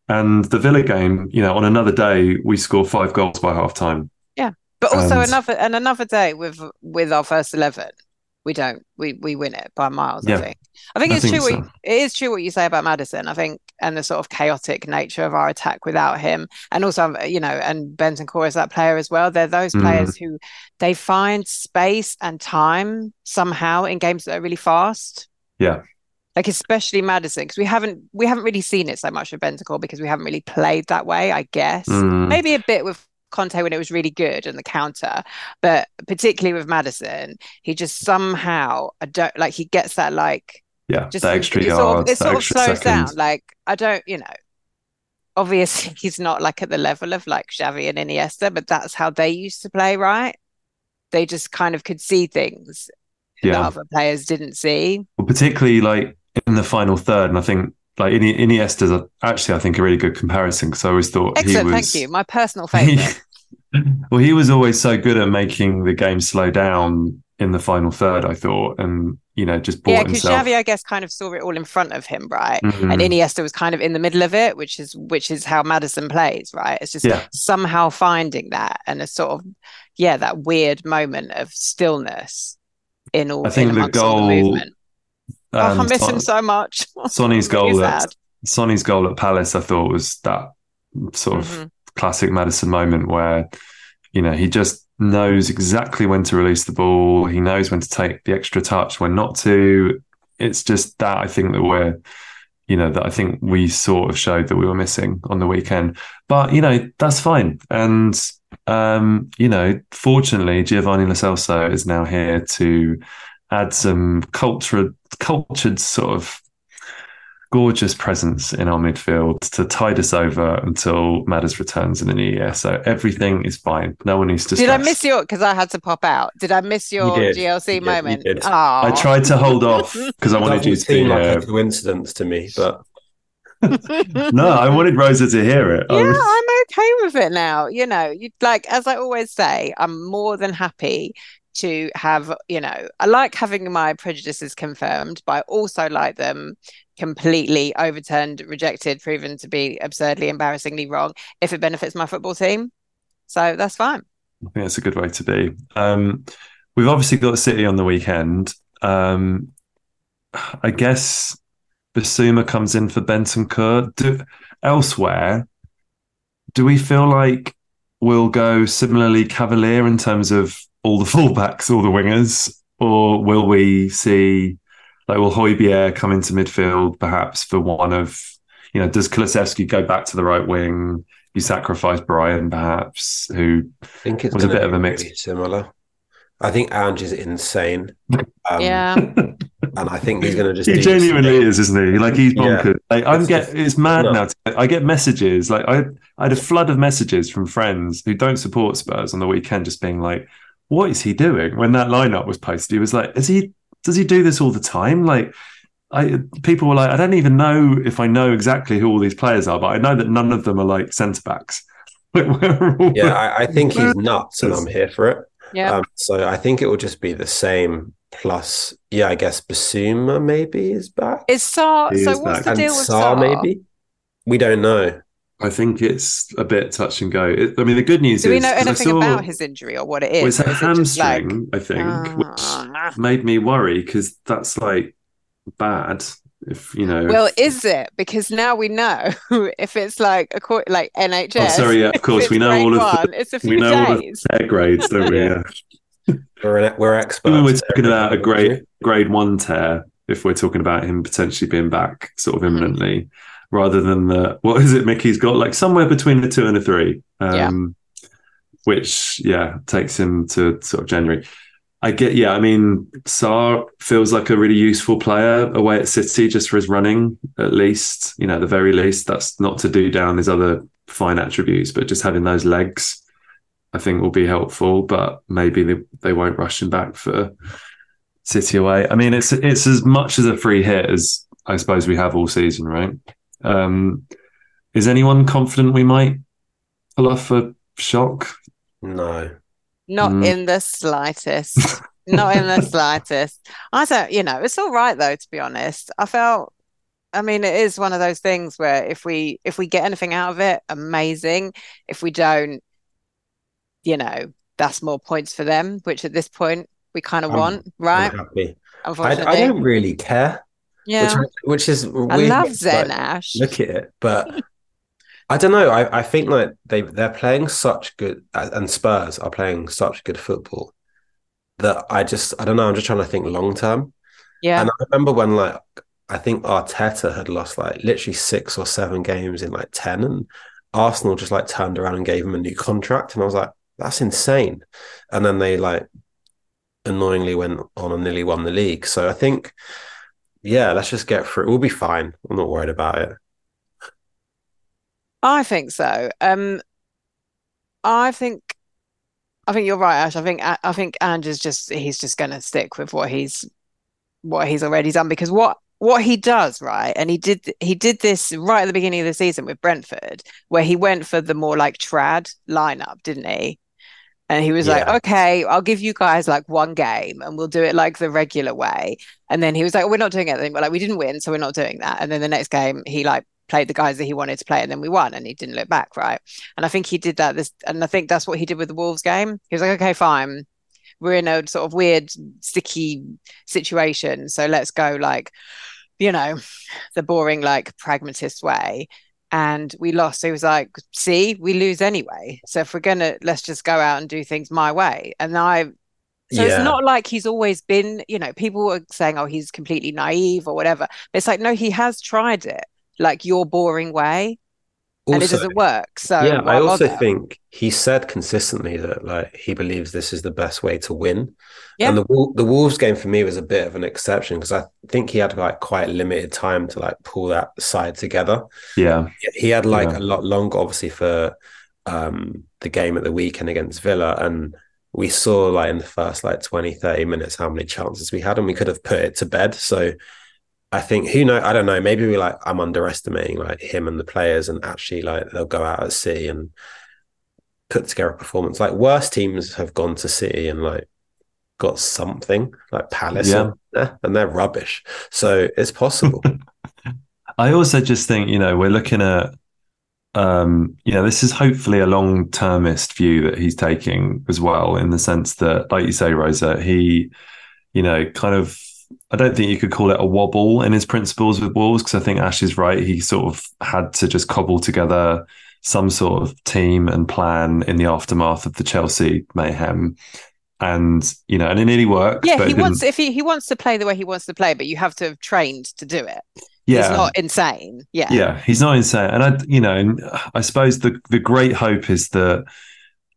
and the Villa game, you know, on another day we score five goals by half time. Yeah, but also and, another and another day with with our first eleven we don't we we win it by miles yeah. i think i think I it's think true so. what, it is true what you say about Maddison. i think and the sort of chaotic nature of our attack without him and also you know and bentancur is that player as well they're those mm. players who they find space and time somehow in games that are really fast yeah like especially Maddison because we haven't we haven't really seen it so much with Bentancur because we haven't really played that way I guess mm. maybe a bit with Conte when it was really good and the counter, but particularly with Maddison he just somehow I don't like he gets that like yeah just the extra it yards, sort of, it sort of slows down. Like I don't you know obviously he's not like at the level of like Xavi and Iniesta, but that's how they used to play, right? They just kind of could see things yeah. that other players didn't see. Well, particularly like in the final third, and I think like Ini- Iniesta's a, actually, I think, a really good comparison because I always thought Excellent, he was. Thank you. My personal favorite. well, he was always so good at making the game slow down in the final third. I thought, and you know, just himself yeah, because Xavi, I guess, kind of saw it all in front of him, right? Mm-hmm. And Iniesta was kind of in the middle of it, which is which is how Maddison plays, right? It's just yeah. somehow finding that and a sort of yeah, that weird moment of stillness in all. I think the goal. The oh, I miss Son- him so much. Sonny's goal at Sonny's goal at Palace, I thought was that sort of mm-hmm. classic Maddison moment where you know he just knows exactly when to release the ball. He knows when to take the extra touch, when not to. It's just that I think that we're, you know, that I think we sort of showed that we were missing on the weekend. But you know, that's fine. And um, you know, fortunately, Giovanni Lo Celso is now here to add some cultured, cultured sort of gorgeous presence in our midfield to tide us over until Madders returns in the new year. So everything is fine. No one needs to. Did I miss your? Because I had to pop out. Did I miss your you GLC you moment? Did, I tried to hold off because I wanted you to seem like a coincidence to me, but. no, I wanted Rosa to hear it. Yeah, was... I'm okay with it now. You know, you like as I always say, I'm more than happy to have, you know, I like having my prejudices confirmed, but I also like them completely overturned, rejected, proven to be absurdly, embarrassingly wrong if it benefits my football team. So that's fine. I think that's a good way to be. Um, we've obviously got City on the weekend. Um, I guess Bissouma comes in for Bentancur. Do, elsewhere, do we feel like we'll go similarly cavalier in terms of all the fullbacks, all the wingers, or will we see like will Højbjerg come into midfield perhaps for one of you know does Kulusevski go back to the right wing? You sacrifice Bryan perhaps, who I think was a bit of a mix. Similar. I think Ange is insane. Um, yeah. And I think he's going to just. he genuinely is, isn't he? Like he's bonkers. Yeah. Like I'm get. It's mad no. now. I get messages. Like I, I had a flood of messages from friends who don't support Spurs on the weekend, just being like, "What is he doing?" When that lineup was posted, he was like, "Is he does he do this all the time? Like, I people were like, I don't even know if I know exactly who all these players are, but I know that none of them are like centre backs. yeah, I, I, think he's nuts, and I'm here for it. Yeah. Um, so I think it will just be the same. Plus, yeah, I guess Bissouma maybe is back. Is Sarr? so what's back. the deal and with Sarr? Maybe we don't know. I think it's a bit touch and go. It, I mean, the good news Do is. Do we know anything saw, about his injury or what it is? Well, it's a hamstring, like, I think, uh, which made me worry because that's like bad. If you know, Well, if- is it? Because now we know if it's like a court, like NHS. Oh, sorry, yeah, of course, we know all of the- It's a we few know all the days. air grades, don't we? Yeah. Yeah. We're we're experts. When we're talking about a everything, grade grade one tear, if we're talking about him potentially being back sort of imminently, rather than the what is it Micky's got like somewhere between a two and a three. Um which yeah, takes him to sort of January. I get yeah, I mean Sarr feels like a really useful player away at City just for his running, at least, you know, the very least. That's not to do down his other fine attributes, but just having those legs I think will be helpful, but maybe they, they won't rush him back for City away. I mean, it's it's as much as a free hit as I suppose we have all season, right? Um, is anyone confident we might pull off a shock? No. Not Mm. in the slightest. Not in the slightest. I don't, you know, it's all right though, to be honest. I felt, I mean, it is one of those things where if we if we get anything out of it, amazing. If we don't, you know, that's more points for them, which at this point we kind of want, right? I, I don't really care, yeah. which, which is weird. I love like, Zen Ash. look at it, but I don't know. I, I think like they they're playing such good, and Spurs are playing such good football that I just I don't know. I'm just trying to think long term. Yeah. And I remember when like I think Arteta had lost like literally six or seven games in like ten, and Arsenal just like turned around and gave him a new contract, and I was like, that's insane. And then they like annoyingly went on and nearly won the league. So I think, yeah, let's just get through. It. We'll be fine. I'm not worried about it. I think so. Um, I think, I think you're right, Ash. I think I think Andrew's just he's just going to stick with what he's what he's already done because what what he does right, and he did he did this right at the beginning of the season with Brentford, where he went for the more like trad lineup, didn't he? And he was like, okay, I'll give you guys like one game and we'll do it like the regular way. And then he was like, we're not doing it. We're like, we didn't win, so we're not doing that. And then the next game, he like played the guys that he wanted to play, and then we won, and he didn't look back, right? And I think he did that this, and I think that's what he did with the Wolves game. He was like, okay, fine, we're in a sort of weird, sticky situation, so let's go like, you know, the boring, like pragmatist way. And we lost. So he was like, see, we lose anyway. So if we're gonna, let's just go out and do things my way. And I so Yeah. it's not like he's always been, you know, people are saying, oh, he's completely naive or whatever. But it's like, no, he has tried it, like your boring way, and it doesn't work. So yeah, I also bother? think he said consistently that like he believes this is the best way to win. Yeah. And the the Wolves game for me was a bit of an exception because I think he had like quite limited time to like pull that side together. Yeah, He had like Yeah. a lot longer, obviously, for um the game at the weekend against Villa. And we saw like in the first like 20, 30 minutes how many chances we had, and we could have put it to bed. So I think who know, I don't know, maybe we like I'm underestimating like him and the players, and actually like they'll go out at sea and put together a performance. Like worse teams have gone to City and like got something like Palace, Yeah. and, and they're rubbish. So it's possible. I also just think, you know, we're looking at, um, you know, this is hopefully a long termist view that he's taking as well, in the sense that, like you say, Rosa, he, you know, kind of, I don't think you could call it a wobble in his principles with Wolves, because I think Ash is right. He sort of had to just cobble together some sort of team and plan in the aftermath of the Chelsea mayhem. And, you know, and it nearly worked. Yeah, he wants if he, he wants to play the way he wants to play, but you have to have trained to do it. yeah. He's not insane. Yeah. Yeah, he's not insane, and I, you know, I suppose the the great hope is that,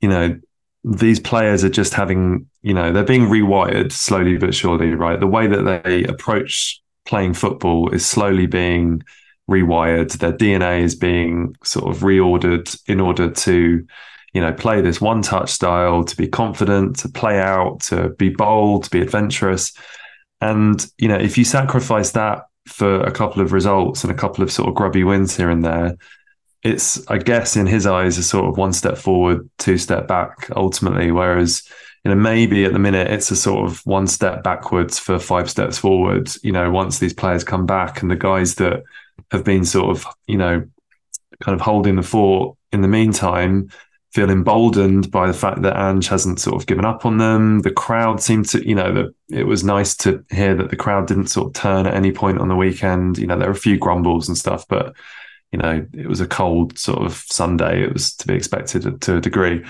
you know, these players are just having, you know, they're being rewired slowly but surely, right? The way that they approach playing football is slowly being rewired. Their DNA is being sort of reordered in order to, you know, play this one touch style, to be confident, to play out, to be bold, to be adventurous. And, you know, if you sacrifice that for a couple of results and a couple of sort of grubby wins here and there, it's, I guess, in his eyes, a sort of one step forward, two step back ultimately. Whereas, you know, maybe at the minute it's a sort of one step backwards for five steps forward, you know, once these players come back and the guys that have been sort of, you know, kind of holding the fort in the meantime feel emboldened by the fact that Ange hasn't sort of given up on them. The crowd seemed to, you know, that it was nice to hear that the crowd didn't sort of turn at any point on the weekend. You know, there were a few grumbles and stuff, but you know, it was a cold sort of Sunday. It was to be expected to a degree.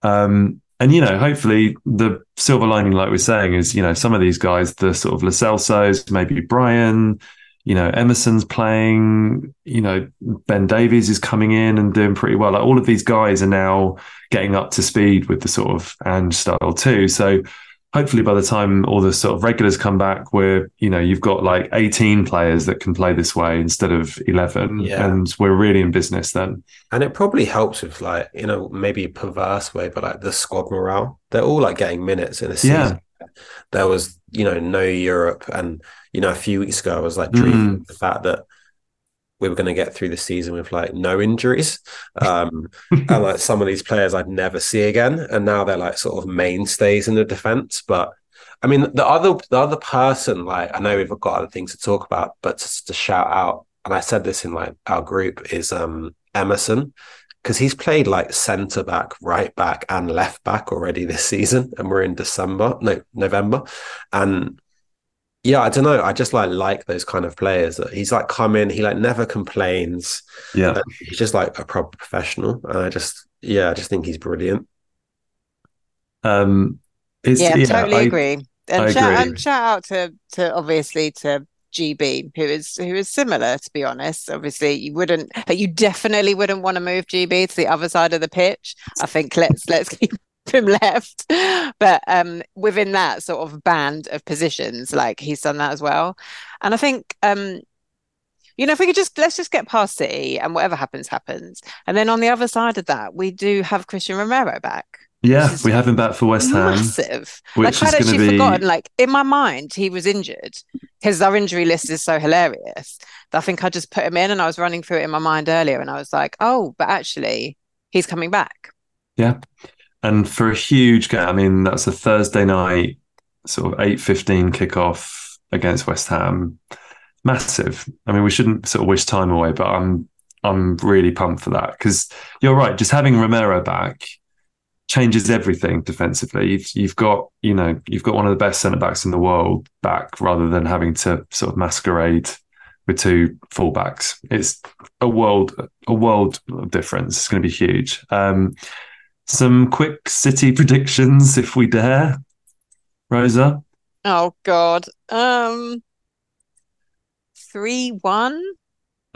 Um, and you know, hopefully the silver lining, like we're saying, is you know some of these guys, the sort of Lo Celsos, maybe Bryan, you know, Emerson's playing, you know, Ben Davies is coming in and doing pretty well. Like all of these guys are now getting up to speed with the sort of Ange style too. So hopefully by the time all the sort of regulars come back, we're you know, you've got like 18 players that can play this way instead of 11. Yeah. And we're really in business then. And it probably helps with like, you know, maybe a perverse way, but like the squad morale. They're all like getting minutes in a season. Yeah. There was, you know, no Europe and you know, a few weeks ago, I was like dreaming Mm. the fact that we were going to get through the season with like no injuries. Um, and like some of these players I'd never see again. And now they're like sort of mainstays in the defense. But I mean, the other, the other person, like, I know we've got other things to talk about, but just to shout out, and I said this in like our group is um, Emerson. Because he's played like centre back, right back, and left back already this season, and we're in December, no November, and yeah, I don't know. I just like like those kind of players. That he's like come in, he like never complains. Yeah. and he's just like a proper professional. And I just yeah, I just think he's brilliant. Um, it's, yeah, yeah, totally I- agree. And, I shout, agree. and shout out to to obviously to GB, who is who is similar, to be honest. Obviously, you wouldn't, but you definitely wouldn't want to move GB to the other side of the pitch. I think let's let's keep him left. But um, within that sort of band of positions, like he's done that as well. And I think um, you know, if we could just let's just get past City and whatever happens, happens. And then on the other side of that, we do have Cristian Romero back. Yeah, we have him back for West Ham, Massive. which like I'd actually be. forgotten. Like in my mind, he was injured because our injury list is so hilarious. I think I just put him in, and I was running through it in my mind earlier, and I was like, "Oh, but actually, he's coming back." Yeah. And for a huge game, I mean, that's a Thursday night, sort of 8.15 kickoff against West Ham. Massive. I mean, we shouldn't sort of wish time away, but I'm I'm really pumped for that because you're right. Just having Romero back changes everything defensively. You've, you've got, you know, you've got one of the best centre backs in the world back rather than having to sort of masquerade with two fullbacks. It's a world, a world difference. It's going to be huge. Um, some quick City predictions, if we dare. Rosa, Oh God, um, three one.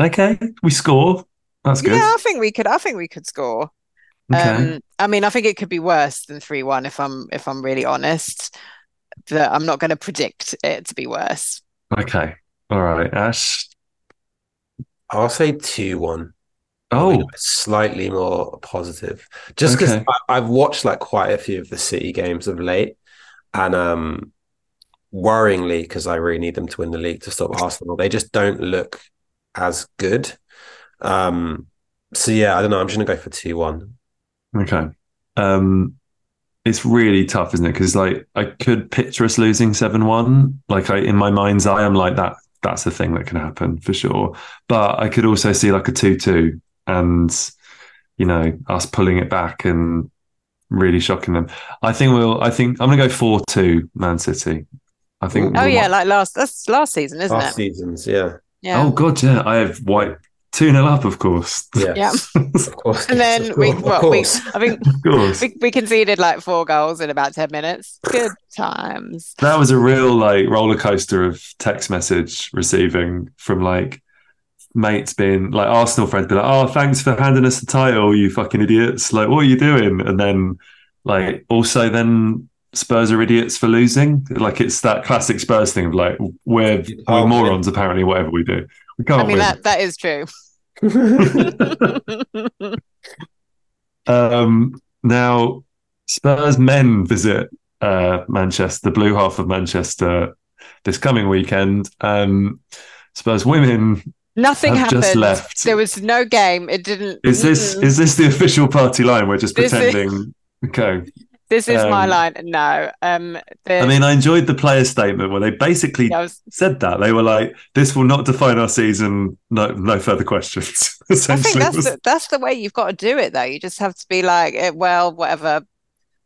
okay, we score. That's good. Yeah, I think we could. I think we could score. okay, Um, I mean, I think it could be worse than three one if I'm if I'm really honest. But I'm not going to predict it to be worse. okay, all right, Ash. I'll say two one. Oh, slightly more positive. Just because Okay. I've watched like quite a few of the City games of late, and um, worryingly, because I really need them to win the league to stop Arsenal, they just don't look as good. Um, so yeah, I don't know. I'm just gonna go for two one. okay. Um, it's really tough, isn't it? Because like I could picture us losing seven one. Like I, in my mind's eye, I'm like that. That's the thing that can happen for sure. But I could also see like a two two, and you know us pulling it back and really shocking them. I think we'll. I think I'm gonna go four two Man City. I think. Oh we'll- yeah, like last that's last season, isn't Last it? seasons, yeah, Yeah. Oh god, yeah. I have white two 0 up, of course. yeah, Yeah. of course. And then Of we, course, of well, we. I think of course. we, we conceded like four goals in about 10 minutes. Good times. That was a real like roller coaster of text message receiving from like mates being like Arsenal friends be like, "Oh, thanks for handing us the title, you fucking idiots!" Like, what are you doing? And then like also then Spurs are idiots for losing. Like it's that classic Spurs thing of like we're You we're morons apparently. Whatever we do, we can't I mean, win. that, that is true. Um, now, Spurs men visit uh, Manchester, the blue half of Manchester, this coming weekend. Um, Spurs women Nothing have just happened. left. There was no game. It didn't. Is this is this the official party line? We're just This is- pretending. Okay, This is my Um, line. No. Um the, I mean, I enjoyed the player statement where they basically I was- said that they were like, "This will not define our season. No, no further questions." I think that's was- the, that's the way you've got to do it, though. You just have to be like, eh, well, whatever.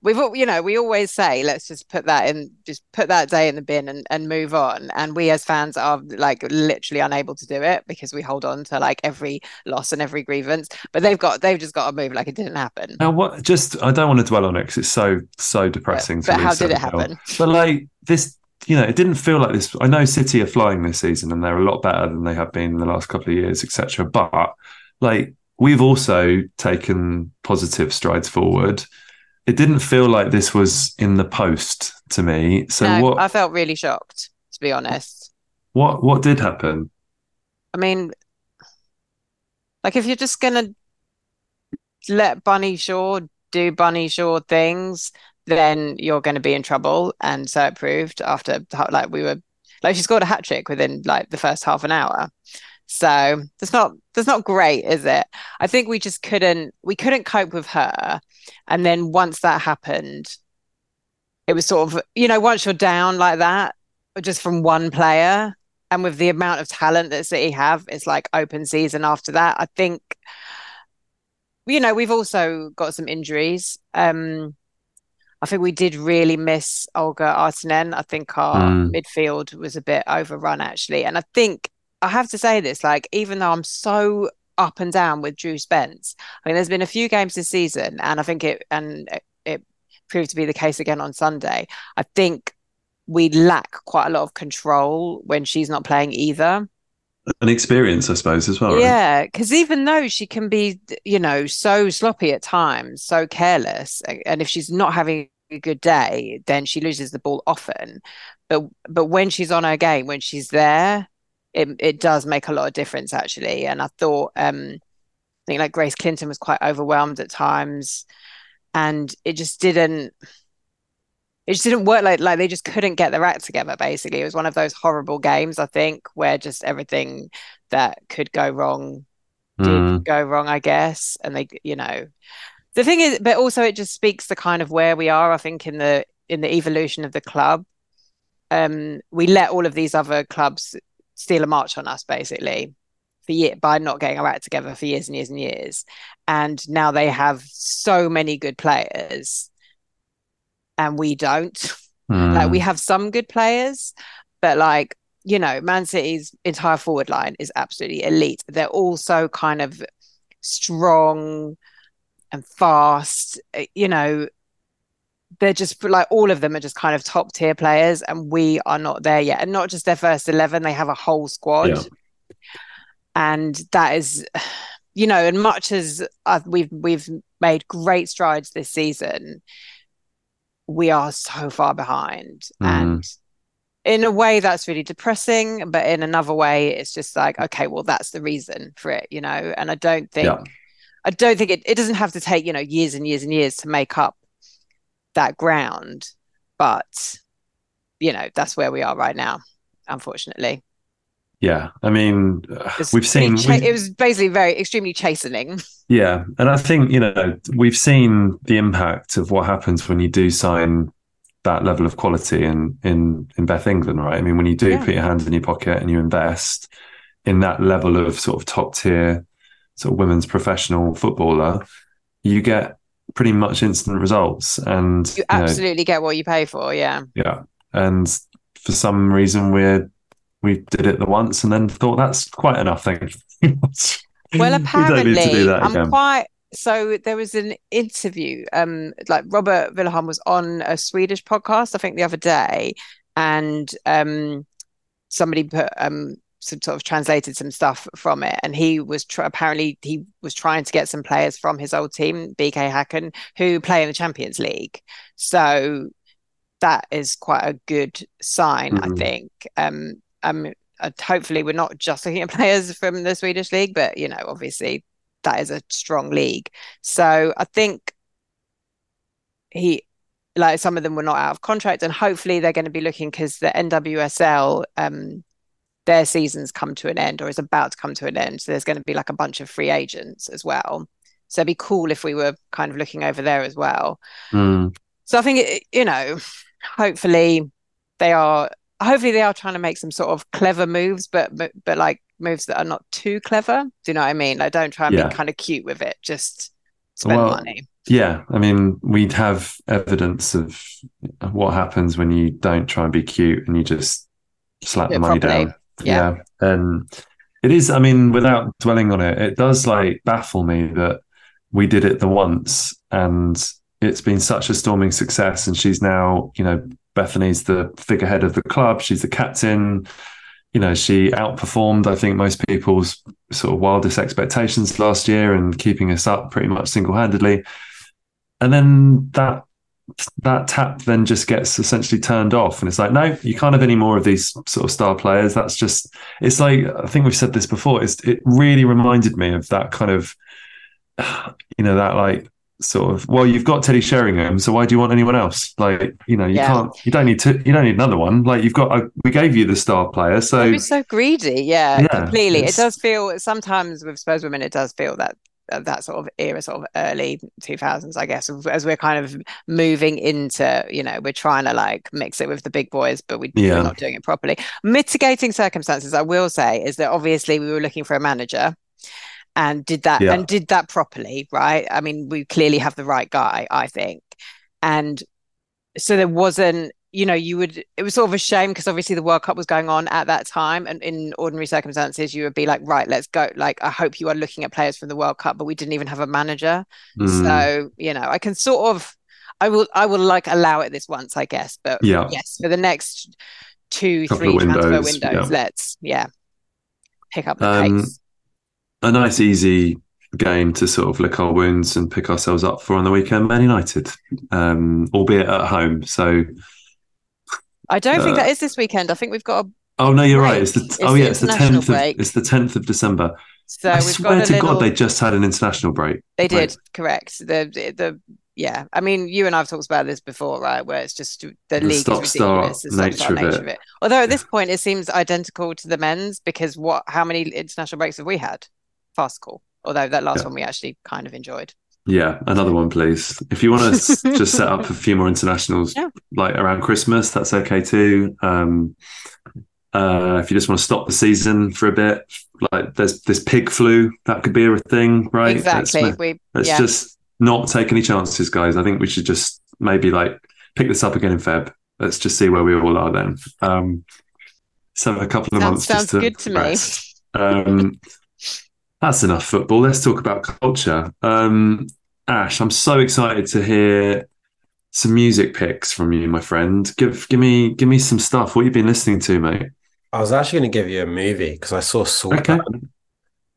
We've, you know, we always say, let's just put that in, just put that day in the bin and, and move on. And we as fans are like literally unable to do it because we hold on to like every loss and every grievance. But they've got, they've just got to move like it didn't happen. Now, what? Just I don't want to dwell on it because it's so so depressing. But, but how did it 7-0. happen? But like this, you know, it didn't feel like this. I know City are flying this season and they're a lot better than they have been in the last couple of years, etc. But like we've also taken positive strides forward. It didn't feel like this was in the post to me. So No, what? I felt really shocked, to be honest. what? What did happen? I mean, like if you're just gonna let Bunny Shaw do Bunny Shaw things, then you're going to be in trouble. And so it proved after like we were like she scored a hat trick within like the first half an hour. So that's not that's not great, is it? I think we just couldn't we couldn't cope with her. And then once that happened, it was sort of, you know, once you're down like that, just from one player, and with the amount of talent that City have, it's like open season after that. I think, you know, we've also got some injuries. Um, I think we did really miss Olga Ahtinen. I think our Mm. midfield was a bit overrun actually. And I think I have to say this, like, even though I'm so up and down with Drew Spence, I mean, there's been a few games this season, and I think it and it, proved to be the case again on Sunday. I think we lack quite a lot of control when she's not playing either. An experience, I suppose, as well. right? Yeah, because even though she can be, you know, so sloppy at times, so careless, and if she's not having a good day, then she loses the ball often. But but when she's on her game, when she's there, it it does make a lot of difference actually. And I thought, um, I think like Grace Clinton was quite overwhelmed at times, and it just didn't. It just didn't work like like they just couldn't get their act together. Basically, it was one of those horrible games. I think where just everything that could go wrong did Mm. go wrong, I guess. And they, you know, the thing is, but also it just speaks to kind of where we are. I think in the in the evolution of the club, um, we let all of these other clubs steal a march on us, basically, for year by not getting our act together for years and years and years. And now they have so many good players, and we don't. Like we Mm. have some good players, but like, you know, Man City's entire forward line is absolutely elite. They're all so kind of strong and fast. Uh, You know, they're just like all of them are just kind of top tier players, and we are not there yet. And not just their first 11, they have a whole squad. Yeah. And that is, you know, and much as uh, we've we've made great strides this season, we are so far behind. Mm. And in a way, that's really depressing. But in another way, it's just like, okay, well, that's the reason for it, you know. And I don't think, Yeah. I don't think it, it doesn't have to take, you know, years and years and years to make up that ground. But, you know, that's where we are right now, unfortunately. Yeah. I mean, we've seen. cha- we've- it was basically very extremely chastening. Yeah, and I think you know we've seen the impact of what happens when you do sign that level of quality in in in Beth England, right? I mean, when you do Yeah. put your hands in your pocket and you invest in that level of sort of top tier sort of women's professional footballer, you get pretty much instant results. And You you know, absolutely get what you pay for. Yeah. yeah, and for some reason we're we did it the once and then thought that's quite enough. Thank you. Well, We don't need to do apparently, I'm again. quite. So there was an interview. Um, like Robert Vilahamn was on a Swedish podcast, I think, the other day, and um, somebody put um sort of translated some stuff from it, and he was tr apparently he was trying to get some players from his old team, BK Hacken, who play in the Champions League. So that is quite a good sign, I Mhm. think. Um, um, uh, hopefully we're not just looking at players from the Swedish league, but you know, obviously that is a strong league. So I think he, like some of them were not out of contract, and hopefully they're going to be looking because the NWSL, um, their season's come to an end or is about to come to an end. So there's going to be like a bunch of free agents as well. So it'd be cool if we were kind of looking over there as well. Mm. So I think you know, hopefully they are hopefully they are trying to make some sort of clever moves, but but, like moves that are not too clever. Do you know what I mean? Like don't try and Yeah. be kind of cute with it. Just spend Well, money. Yeah, I mean, we'd have evidence of what happens when you don't try and be cute and you just slap Do the money properly. down. Yeah. and it is. I mean, without dwelling on it, it does like baffle me that we did it the once and it's been such a storming success. And she's now, you know, Bethany's the figurehead of the club. She's the captain. You know, she outperformed, I think, most people's sort of wildest expectations last year and keeping us up pretty much single handedly. And then that that tap then just gets essentially turned off. And it's like, no, you can't have any more of these sort of star players. That's just it's like I think we've said this before. It's it really reminded me of that kind of you know, that like sort of well, you've got Teddy Sheringham, so why do you want anyone else? Like, you know, you Yeah. can't you don't need to you don't need another one. Like you've got a, we gave you the star player, so Don't so greedy. Yeah, Yeah, completely. It does feel sometimes with Spurs women, it does feel that uh, that sort of era, sort of early two thousands, I guess, as we're kind of moving into, you know, we're trying to like mix it with the big boys, but we, Yeah. we're not doing it properly. Mitigating circumstances, I will say, is that obviously we were looking for a manager. And did that Yeah. and did that properly, right? I mean, we clearly have the right guy, I think. And so there wasn't you know you would it was sort of a shame because obviously the world cup was going on at that time and in ordinary circumstances you would be like right let's go like i hope you are looking at players from the world cup but we didn't even have a manager mm, so you know i can sort of i will i will like allow it this once i guess but yeah. yes for the next two Couple three of transfer windows, windows yeah. let's yeah pick up the Um, pace a nice easy game to sort of lick our wounds and pick ourselves up for on the weekend. Man United, um, albeit at home. So, i don't think uh, that is this weekend i think we've got a oh no, you're right. It's the It's oh the yeah, it's the tenth. Of, it's the tenth of December. so I we've swear got to little God, they just had an international break. They did, correct. The, the the yeah. I mean, you and I've talked about this before, right? Where it's just the, league stop-start is ridiculous. The stop-start nature of nature it. of it. Although at this point it seems identical to the men's because what? How many international breaks have we had? Farcical. Although that last Yeah. one we actually kind of enjoyed. Yeah, another one, please. If you want to just set up a few more internationals, Yeah. like around Christmas, that's okay too. Um, uh, if you just want to stop the season for a bit, like there's this pig flu, that could be a thing, right? Let's- exactly. we Let's yeah. just not take any chances, guys. I think we should just maybe like pick this up again in Feb. Let's just see where we all are then. Um, so a couple of Sounds- months sounds just to good to me. rest. Um, that's enough football. Let's talk about culture. Um, Ash, I'm so excited to hear some music picks from you, my friend. Give give me give me some stuff. What you been listening to, mate? I was actually going to give you a movie because I saw Saltburn.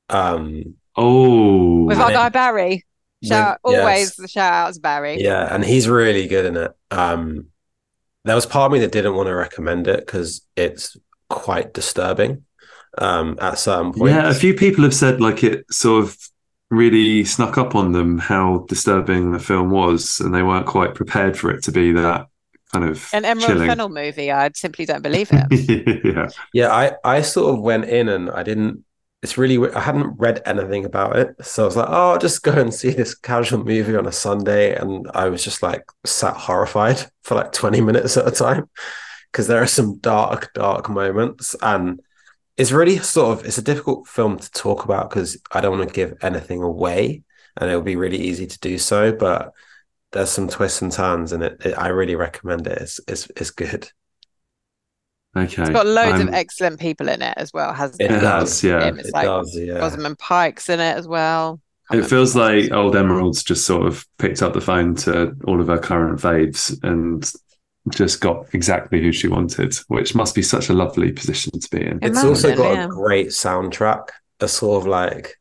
Um, Oh, with our guy Barry. Shout with- always yes. the shout outs Barry. Yeah, and he's really good in it. Um, there was part of me that didn't want to recommend it because it's quite disturbing um, at certain points. yeah. A few people have said like it sort of really snuck up on them how disturbing the film was, and they weren't quite prepared for it to be that kind of An Emerald chilling. Fennell movie. I simply don't believe it. yeah, Yeah, I, I sort of went in and I didn't. It's really I hadn't read anything about it, so I was like, oh, I'll just go and see this casual movie on a Sunday, and I was just like sat horrified for like twenty minutes at a time because there are some dark, dark moments, and it's really sort of it's a difficult film to talk about because I don't want to give anything away, and it would be really easy to do so, but there's some twists and turns, and it, it I really recommend it. It's it's it's good. okay. It's got loads I'm- of excellent people in it as well, hasn't It it? has, yeah. Him, It's It like does, yeah. Rosamund Pike's in it as well. Can't It feels like old Emerald's just sort of picked up the phone to all of her current faves and just got exactly who she wanted, which must be such a lovely position to be in. It's also got yeah. a great soundtrack. A sort of like,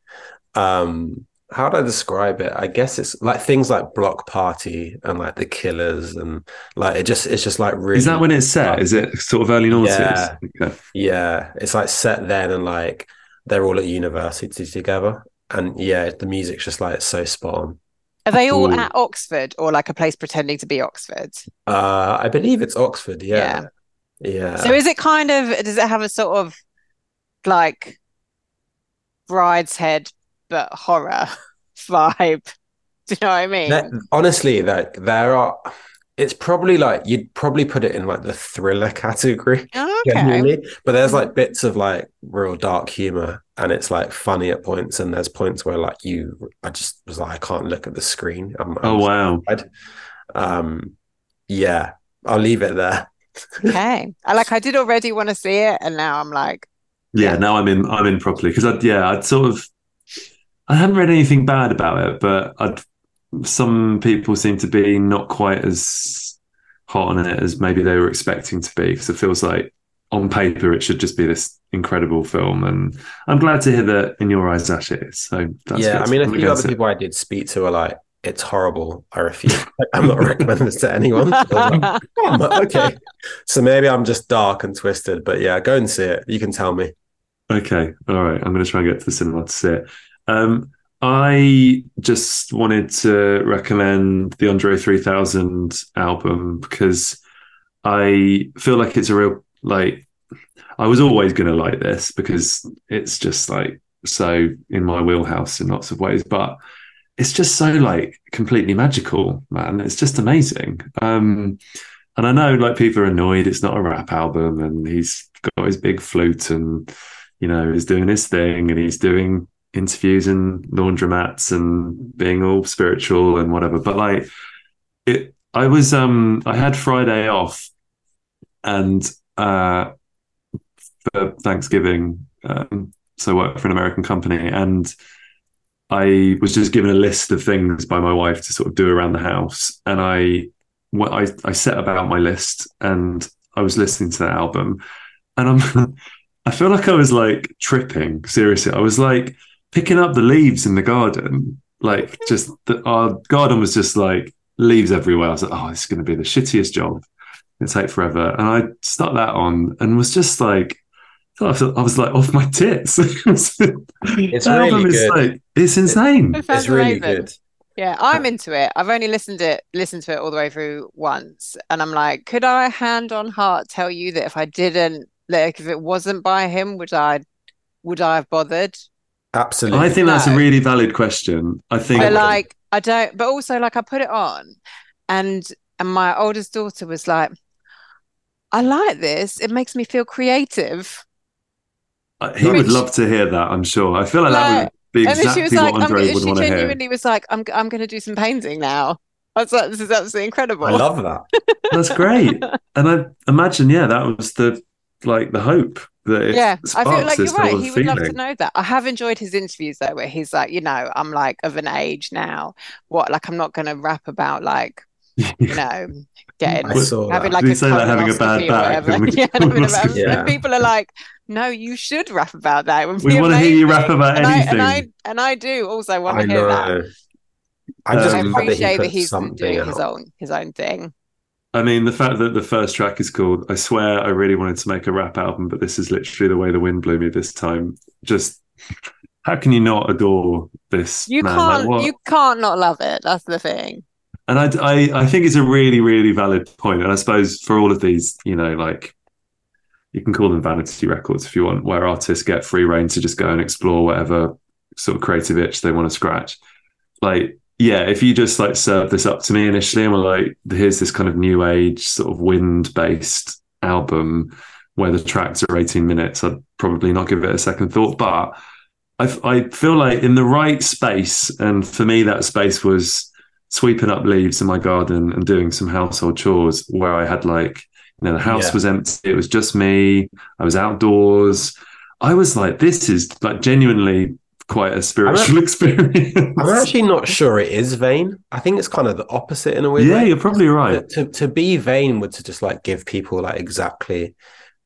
um, how do I describe it? I guess it's like things like Bloc Party and like The Killers and like it just it's just like really Is that when it's set? Is it sort of early noughties? Yeah. Okay. yeah, it's like set then and like they're all at university together. And yeah, the music's just like so spot on. Are they all Ooh. at Oxford or like a place pretending to be Oxford? Uh I believe it's Oxford, yeah. Yeah. So is it kind of does it have a sort of like Brideshead, but horror vibe? Do you know what I mean? That- honestly, like there are. It's probably like you'd probably put it in like the thriller category Oh, okay. genuinely but there's like bits of like real dark humor and it's like funny at points and there's points where like you i just was like i can't look at the screen I'm, Oh I'm wow. sad. um yeah i'll leave it there Okay. I like I did already want to see it and now I'm like, Yeah, Yeah. now I'm in. I'm in properly because I yeah I'd sort of I hadn't read anything bad about it, but I'd some people seem to be not quite as hot on it as maybe they were expecting to be because it feels like on paper it should just be this incredible film, and I'm glad to hear that in your eyes, it is. So that's yeah good. i mean a I'm few against other people i did speak to are like it's horrible i refuse i'm not recommending this to anyone like, "Oh, okay so maybe i'm just dark and twisted but yeah go and see it you can tell me Okay, all right. I'm going to try and get to the cinema to see it. Um, I just wanted to recommend the Andre 3000 album because I feel like it's a real like. I was always going to like this because it's just like so in my wheelhouse in lots of ways, but it's just so like completely magical, man. It's just amazing. Um, and I know like people are annoyed it's not a rap album and he's got his big flute and you know, he's doing his thing and he's doing interviews in laundromats and being all spiritual and whatever. But like it I was um I had Friday off and uh for Thanksgiving. Um so I work for an American company and I was just given a list of things by my wife to sort of do around the house. And I what I, I set about my list and I was listening to that album and I'm I feel like I was like tripping. Seriously, I was like picking up the leaves in the garden. Like just the, our garden was just like leaves everywhere. I was like, oh, this is going to be the shittiest job. It'll take forever. And I stuck that on and was just like, I was like off my tits. it's really good. like it's insane. It it's really amazing. good Yeah, I'm into it. I've only listened it listened to it all the way through once, and I'm like, could I hand on heart tell you that if I didn't like if it wasn't by him, would I would I have bothered? Absolutely I think that's a really valid question. I think But like I don't but also like I put it on and and my oldest daughter was like, I like this. It makes me feel creative. Uh, he would love to hear that. I'm sure. I feel like that would be And she exactly was like, what I'm, would she want to hear. genuinely was like, I'm I'm gonna do some painting now. I was like, this is absolutely incredible. i love that That's great. and I imagine, yeah, that was the like the hope that it Yeah, I feel like you're right. He would love to know that. I have enjoyed his interviews though, where he's like, you know, I'm like of an age now. What, like, I'm not going to rap about like, you know, getting I saw having that. like Did he a say that having a bad colonoscopy or back whatever. and Yeah, having a bad- Yeah. people are like, no, you should rap about that. We wanna hear you rap about and I, anything. and I and I do also want to hear that. i'm just Um, glad that he appreciate that he's something doing his own his own thing. I mean, the fact that the first track is called I swear I really wanted to make a rap album, but this is literally the way the wind blew me this time. Just how can you not adore this You man? Can't what- you can't not love it. That's the thing. And I, I, I think it's a really, really valid point. And I suppose for all of these, you know, like you can call them vanity records if you want, where artists get free reign to just go and explore whatever sort of creative itch they want to scratch. Like, yeah, if you just like serve this up to me initially and were like, here's this kind of new age sort of wind based album where the tracks are 18 minutes, I'd probably not give it a second thought. But I, I feel like in the right space, and for me, that space was sweeping up leaves in my garden and doing some household chores where I had like, you know, the house Yeah. was empty. It was just me. I was outdoors. I was like, this is like genuinely quite a spiritual experience. i'm actually not sure it is vain i think it's kind of the opposite in a way. yeah, way you're probably right. to, to be vain would to just like give people like exactly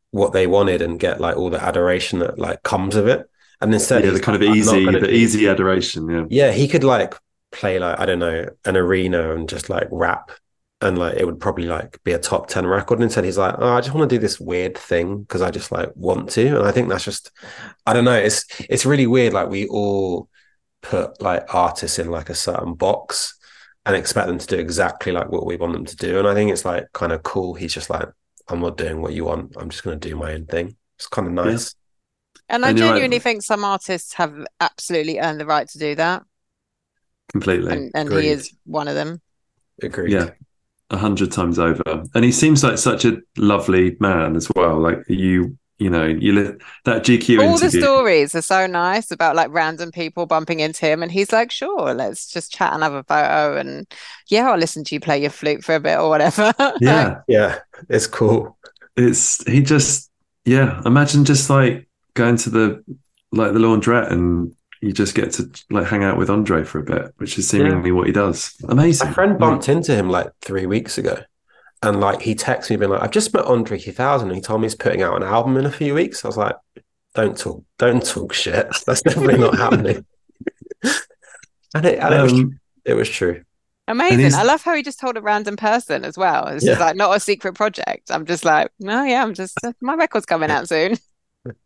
what they wanted and get like all the adoration that like comes of it and instead Yeah, the kind of like, "I'm easy, the do-" easy adoration. Yeah. yeah he could like play like i don't know an arena and just like rap and like it would probably like be a top 10 record and instead he's like oh i just want to do this weird thing because i just like want to and i think that's just i don't know it's it's really weird like we all put like artists in like a certain box and expect them to do exactly like what we want them to do and i think it's like kind of cool he's just like i'm not doing what you want i'm just going to do my own thing it's kind of nice And I And you're right. genuinely think some artists have absolutely earned the right to do that. Completely. And and he is one of them. agreed Yeah. A hundred times over, and he seems like such a lovely man as well. Like you, you know, you li- that GQ All the stories are so nice about like random people bumping into him, and he's like, "Sure, let's just chat and have a photo." And yeah, I'll listen to you play your flute for a bit or whatever. Like, yeah, Yeah, it's cool. it's he just yeah. Imagine just like going to the like the laundrette and you just get to like hang out with Andre for a bit, which is seemingly what he does. Amazing. My friend bumped into him like three weeks ago. And like he texted me being like, I've just met Andre 3000 and he told me he's putting out an album in a few weeks. I was like, don't talk, don't talk shit. That's definitely not happening. and it, and it, was, Um, it was true. Amazing. I love how he just told a random person as well. It's just like not a secret project. I'm just like, no, yeah, I'm just my record's coming out soon.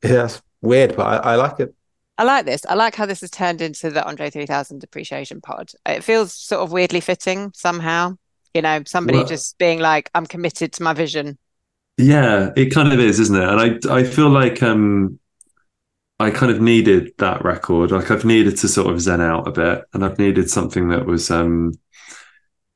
Yeah, it's weird, but I, I like it. I like this. I like how this has turned into the Andre 3000 depreciation pod. It feels sort of weirdly fitting somehow. You know, somebody Well- just being like, I'm committed to my vision. Yeah, it kind of is, isn't it? And I I feel like um I kind of needed that record. Like I've needed to sort of zen out a bit, and I've needed something that was um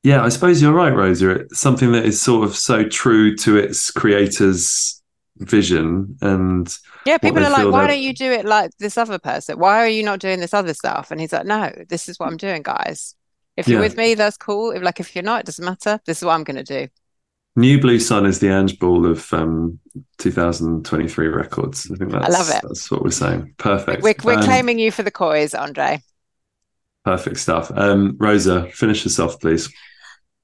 yeah, I suppose you're right, Rosa. It's something that is sort of so true to its creator's vision and Yeah, people are like, why don't you do it like this other person? Why are you not doing this other stuff? And he's like, no, this is what I'm doing, guys. If you're with me, that's cool. If like if you're not, it doesn't matter. This is what I'm gonna do. New Blue Sun is the Ange Ball of um 2023 records. I think that's i love it. that's what we're saying. Perfect. We're we're Um, claiming you for the coys, Andre. perfect stuff. Um Rosa, finish us off, please.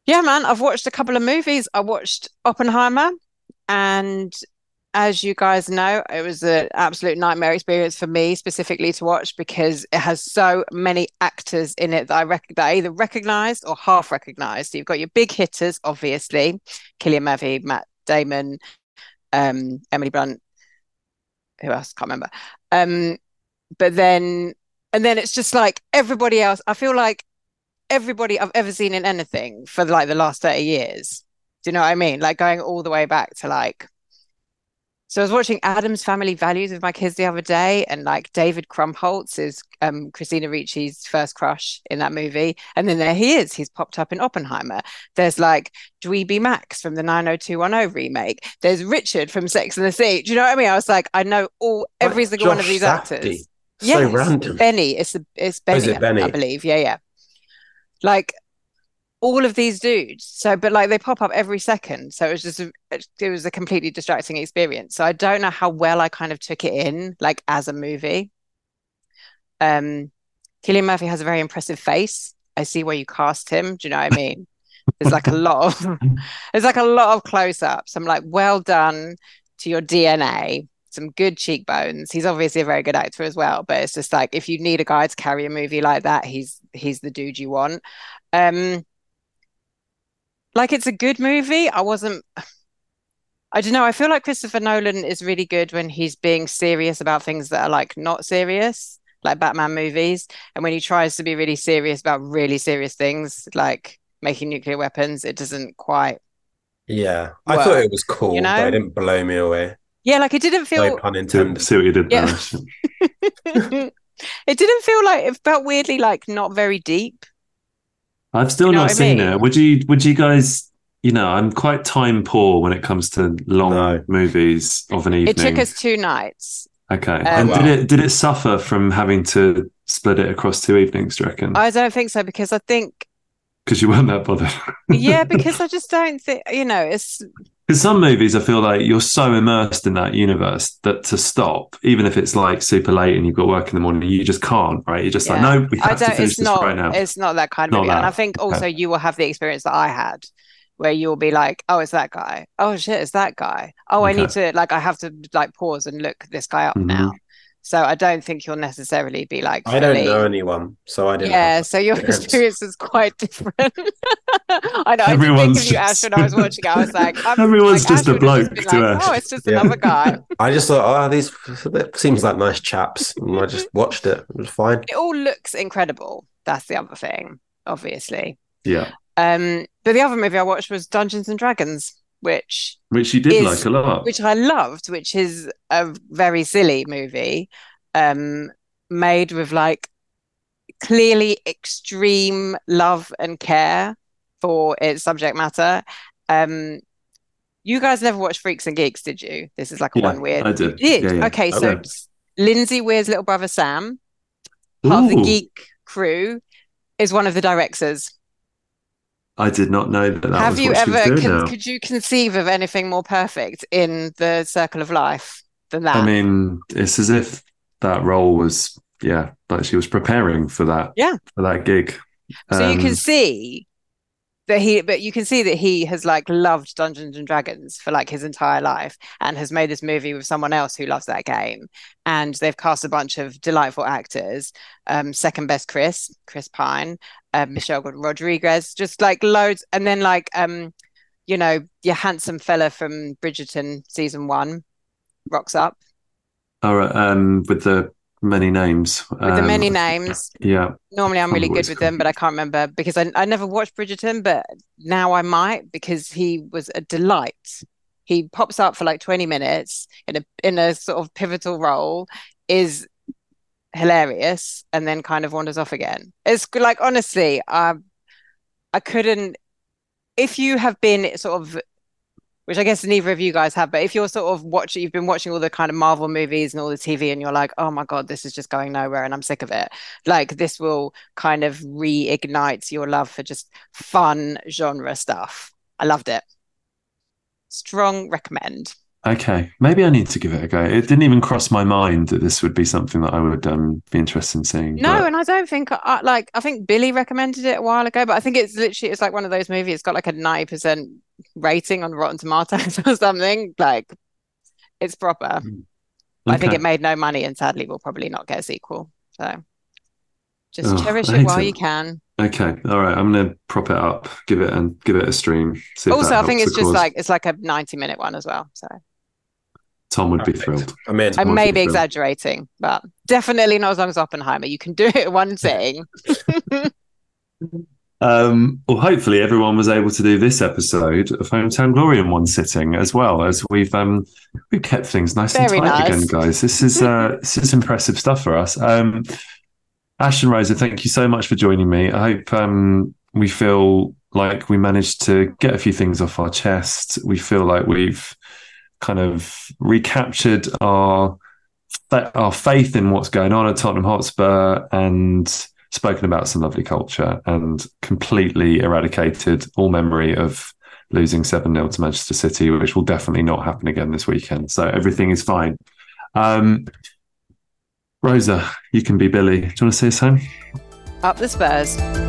Yeah, man, I've watched a couple of movies. I watched Oppenheimer, and as you guys know, it was an absolute nightmare experience for me specifically to watch because it has so many actors in it that I rec that I either recognized or half recognized. You've got your big hitters, obviously, Cillian Murphy, Matt Damon, um, Emily Blunt, who else? Can't remember. Um, but then and then it's just like everybody else. I feel like everybody I've ever seen in anything for like the last 30 years. Do you know what I mean? Like going all the way back to like so I was watching Addams Family Values with my kids the other day, and like David Krumholtz is um, Christina Ricci's first crush in that movie, and then there he is. He's popped up in Oppenheimer. There's like Dweeby Max from the 90210 remake. There's Richard from Sex and the City. Do you know what I mean? I was like, I know all every Like single one of these Safdie. actors. So Yes, random. Benny. It's the it's Oh, Benny, it Benny? I believe. Yeah, yeah. Like all of these dudes. So, but like they pop up every second. So it was just a, it was a completely distracting experience. So I don't know how well I kind of took it in, like as a movie. Um, Cillian Murphy has a very impressive face. I see where you cast him. Do you know what I mean? There's like a lot of there's like a lot of close-ups. I'm like, well done to your DNA. Some good cheekbones. He's obviously a very good actor as well, but it's just like if you need a guy to carry a movie like that, he's he's the dude you want. Um, like it's a good movie. I wasn't. I don't know. I feel like Christopher Nolan is really good when he's being serious about things that are like not serious, like Batman movies. And when he tries to be really serious about really serious things, like making nuclear weapons, it doesn't quite. Yeah, I Well, thought it was cool, you but it didn't blow me away. Yeah, like it didn't feel. No feel. pun See, intended. see what you did Yeah. there. It didn't feel like it felt weirdly like not very deep. I've still You know not what I seen mean? it. Would you? Would you guys? You know, I'm quite time poor when it comes to long No. movies of an evening. It took us two nights. Okay, Um, and did it did it suffer from having to split it across two evenings? Do you reckon? I don't think so because I think Because you weren't that bothered. yeah, because I just don't think you know it's Because some movies, I feel like you're so immersed in that universe that to stop, even if it's like super late and you've got work in the morning, you just can't, right? You're just like, no, we I have to finish it's this not right now. it's not that kind of Not movie. And I think also you will have the experience that I had where you'll be like, oh, it's that guy. Oh shit, it's that guy. Oh, I need to like I have to like pause and look this guy up Mhm. now. So I don't think you'll necessarily be like I don't know anyone, so I didn't. Yeah, so your experience. experience is quite different. I know. I think Everyone's of you, Ash, just- when I was watching. it. I was like, I'm, Everyone's like, just Ash a bloke been to like, Ash. Oh, it's just Yeah. another guy. I just thought, oh, these that seems like nice chaps, and I just watched it. It was fine. It all looks incredible. That's the other thing, obviously. yeah, Um, but the other movie I watched was Dungeons and Dragons, which which you did is- like a lot. which I loved, which is a very silly movie, um, made with like clearly extreme love and care for its subject matter. Um, you guys never watched Freaks and Geeks, did you? This is like a Yeah, one weird. I did. Did? Yeah, yeah. Okay, I so. Lindsay Weir's little brother Sam, part of the geek crew, is one of the directors. I did not know that. that Have you what she was ever, doing con- now. could you conceive of anything more perfect in the circle of life than that? I mean, it's as if that role was, yeah, like she was preparing for that, Yeah. for that gig. So you Um, can see that he, but you can see that he has like loved Dungeons and Dragons for like his entire life and has made this movie with someone else who loves that game. And they've cast a bunch of delightful actors. Um, second best Chris, Chris Pine, uh, Michelle Rodriguez, just like loads. And then like, um, you know, your handsome fella from Bridgerton season one rocks up all right, um, with the many names. with the Um, many names. Yeah. Normally, I'm really good with them, but I can't remember because I, I never watched Bridgerton, but now I might because he was a delight. He pops up for like 20 minutes in a in a sort of pivotal role, is hilarious, and then kind of wanders off again. It's like honestly, I I couldn't. If you have been sort of, which I guess neither of you guys have, but if you're sort of watching, you've been watching all the kind of Marvel movies and all the TV, and you're like, oh my God, this is just going nowhere, and I'm sick of it like this will kind of reignite your love for just fun genre stuff. I loved it. Strong recommend. Okay. Maybe I need to give it a go. It didn't even cross my mind that this would be something that I would um, be interested in seeing. No, but- and I don't think I like I think Billie recommended it a while ago, but I think it's literally it's like one of those movies. It's got like a 90% rating on Rotten Tomatoes or something. Like it's proper. I think it made no money and sadly will probably not get a sequel. So just Oh, cherish it while it. you can. Okay, all right. I'm gonna prop it up, give it and give it a stream. See Also, I think it's just cause. like it's like a 90 minute one as well. So Tom would be thrilled. I'm in. I may be be exaggerating, but definitely not as long as Oppenheimer. You can do it one sitting. Um, well, hopefully everyone was able to do this episode of Hometown Glory in one sitting, as well as we've um we've kept things nice Very and tight nice. again, guys. This is uh this is impressive stuff for us. Um, Ash and Rosa, thank you so much for joining me. I hope um we feel like we managed to get a few things off our chest. We feel like we've kind of recaptured our our faith in what's going on at Tottenham Hotspur and spoken about some lovely culture and completely eradicated all memory of losing 7 0 to Manchester City, which will definitely not happen again this weekend. So everything is fine. Um, Rosa, you can be Billie. Do you want to say home? Up the Spurs.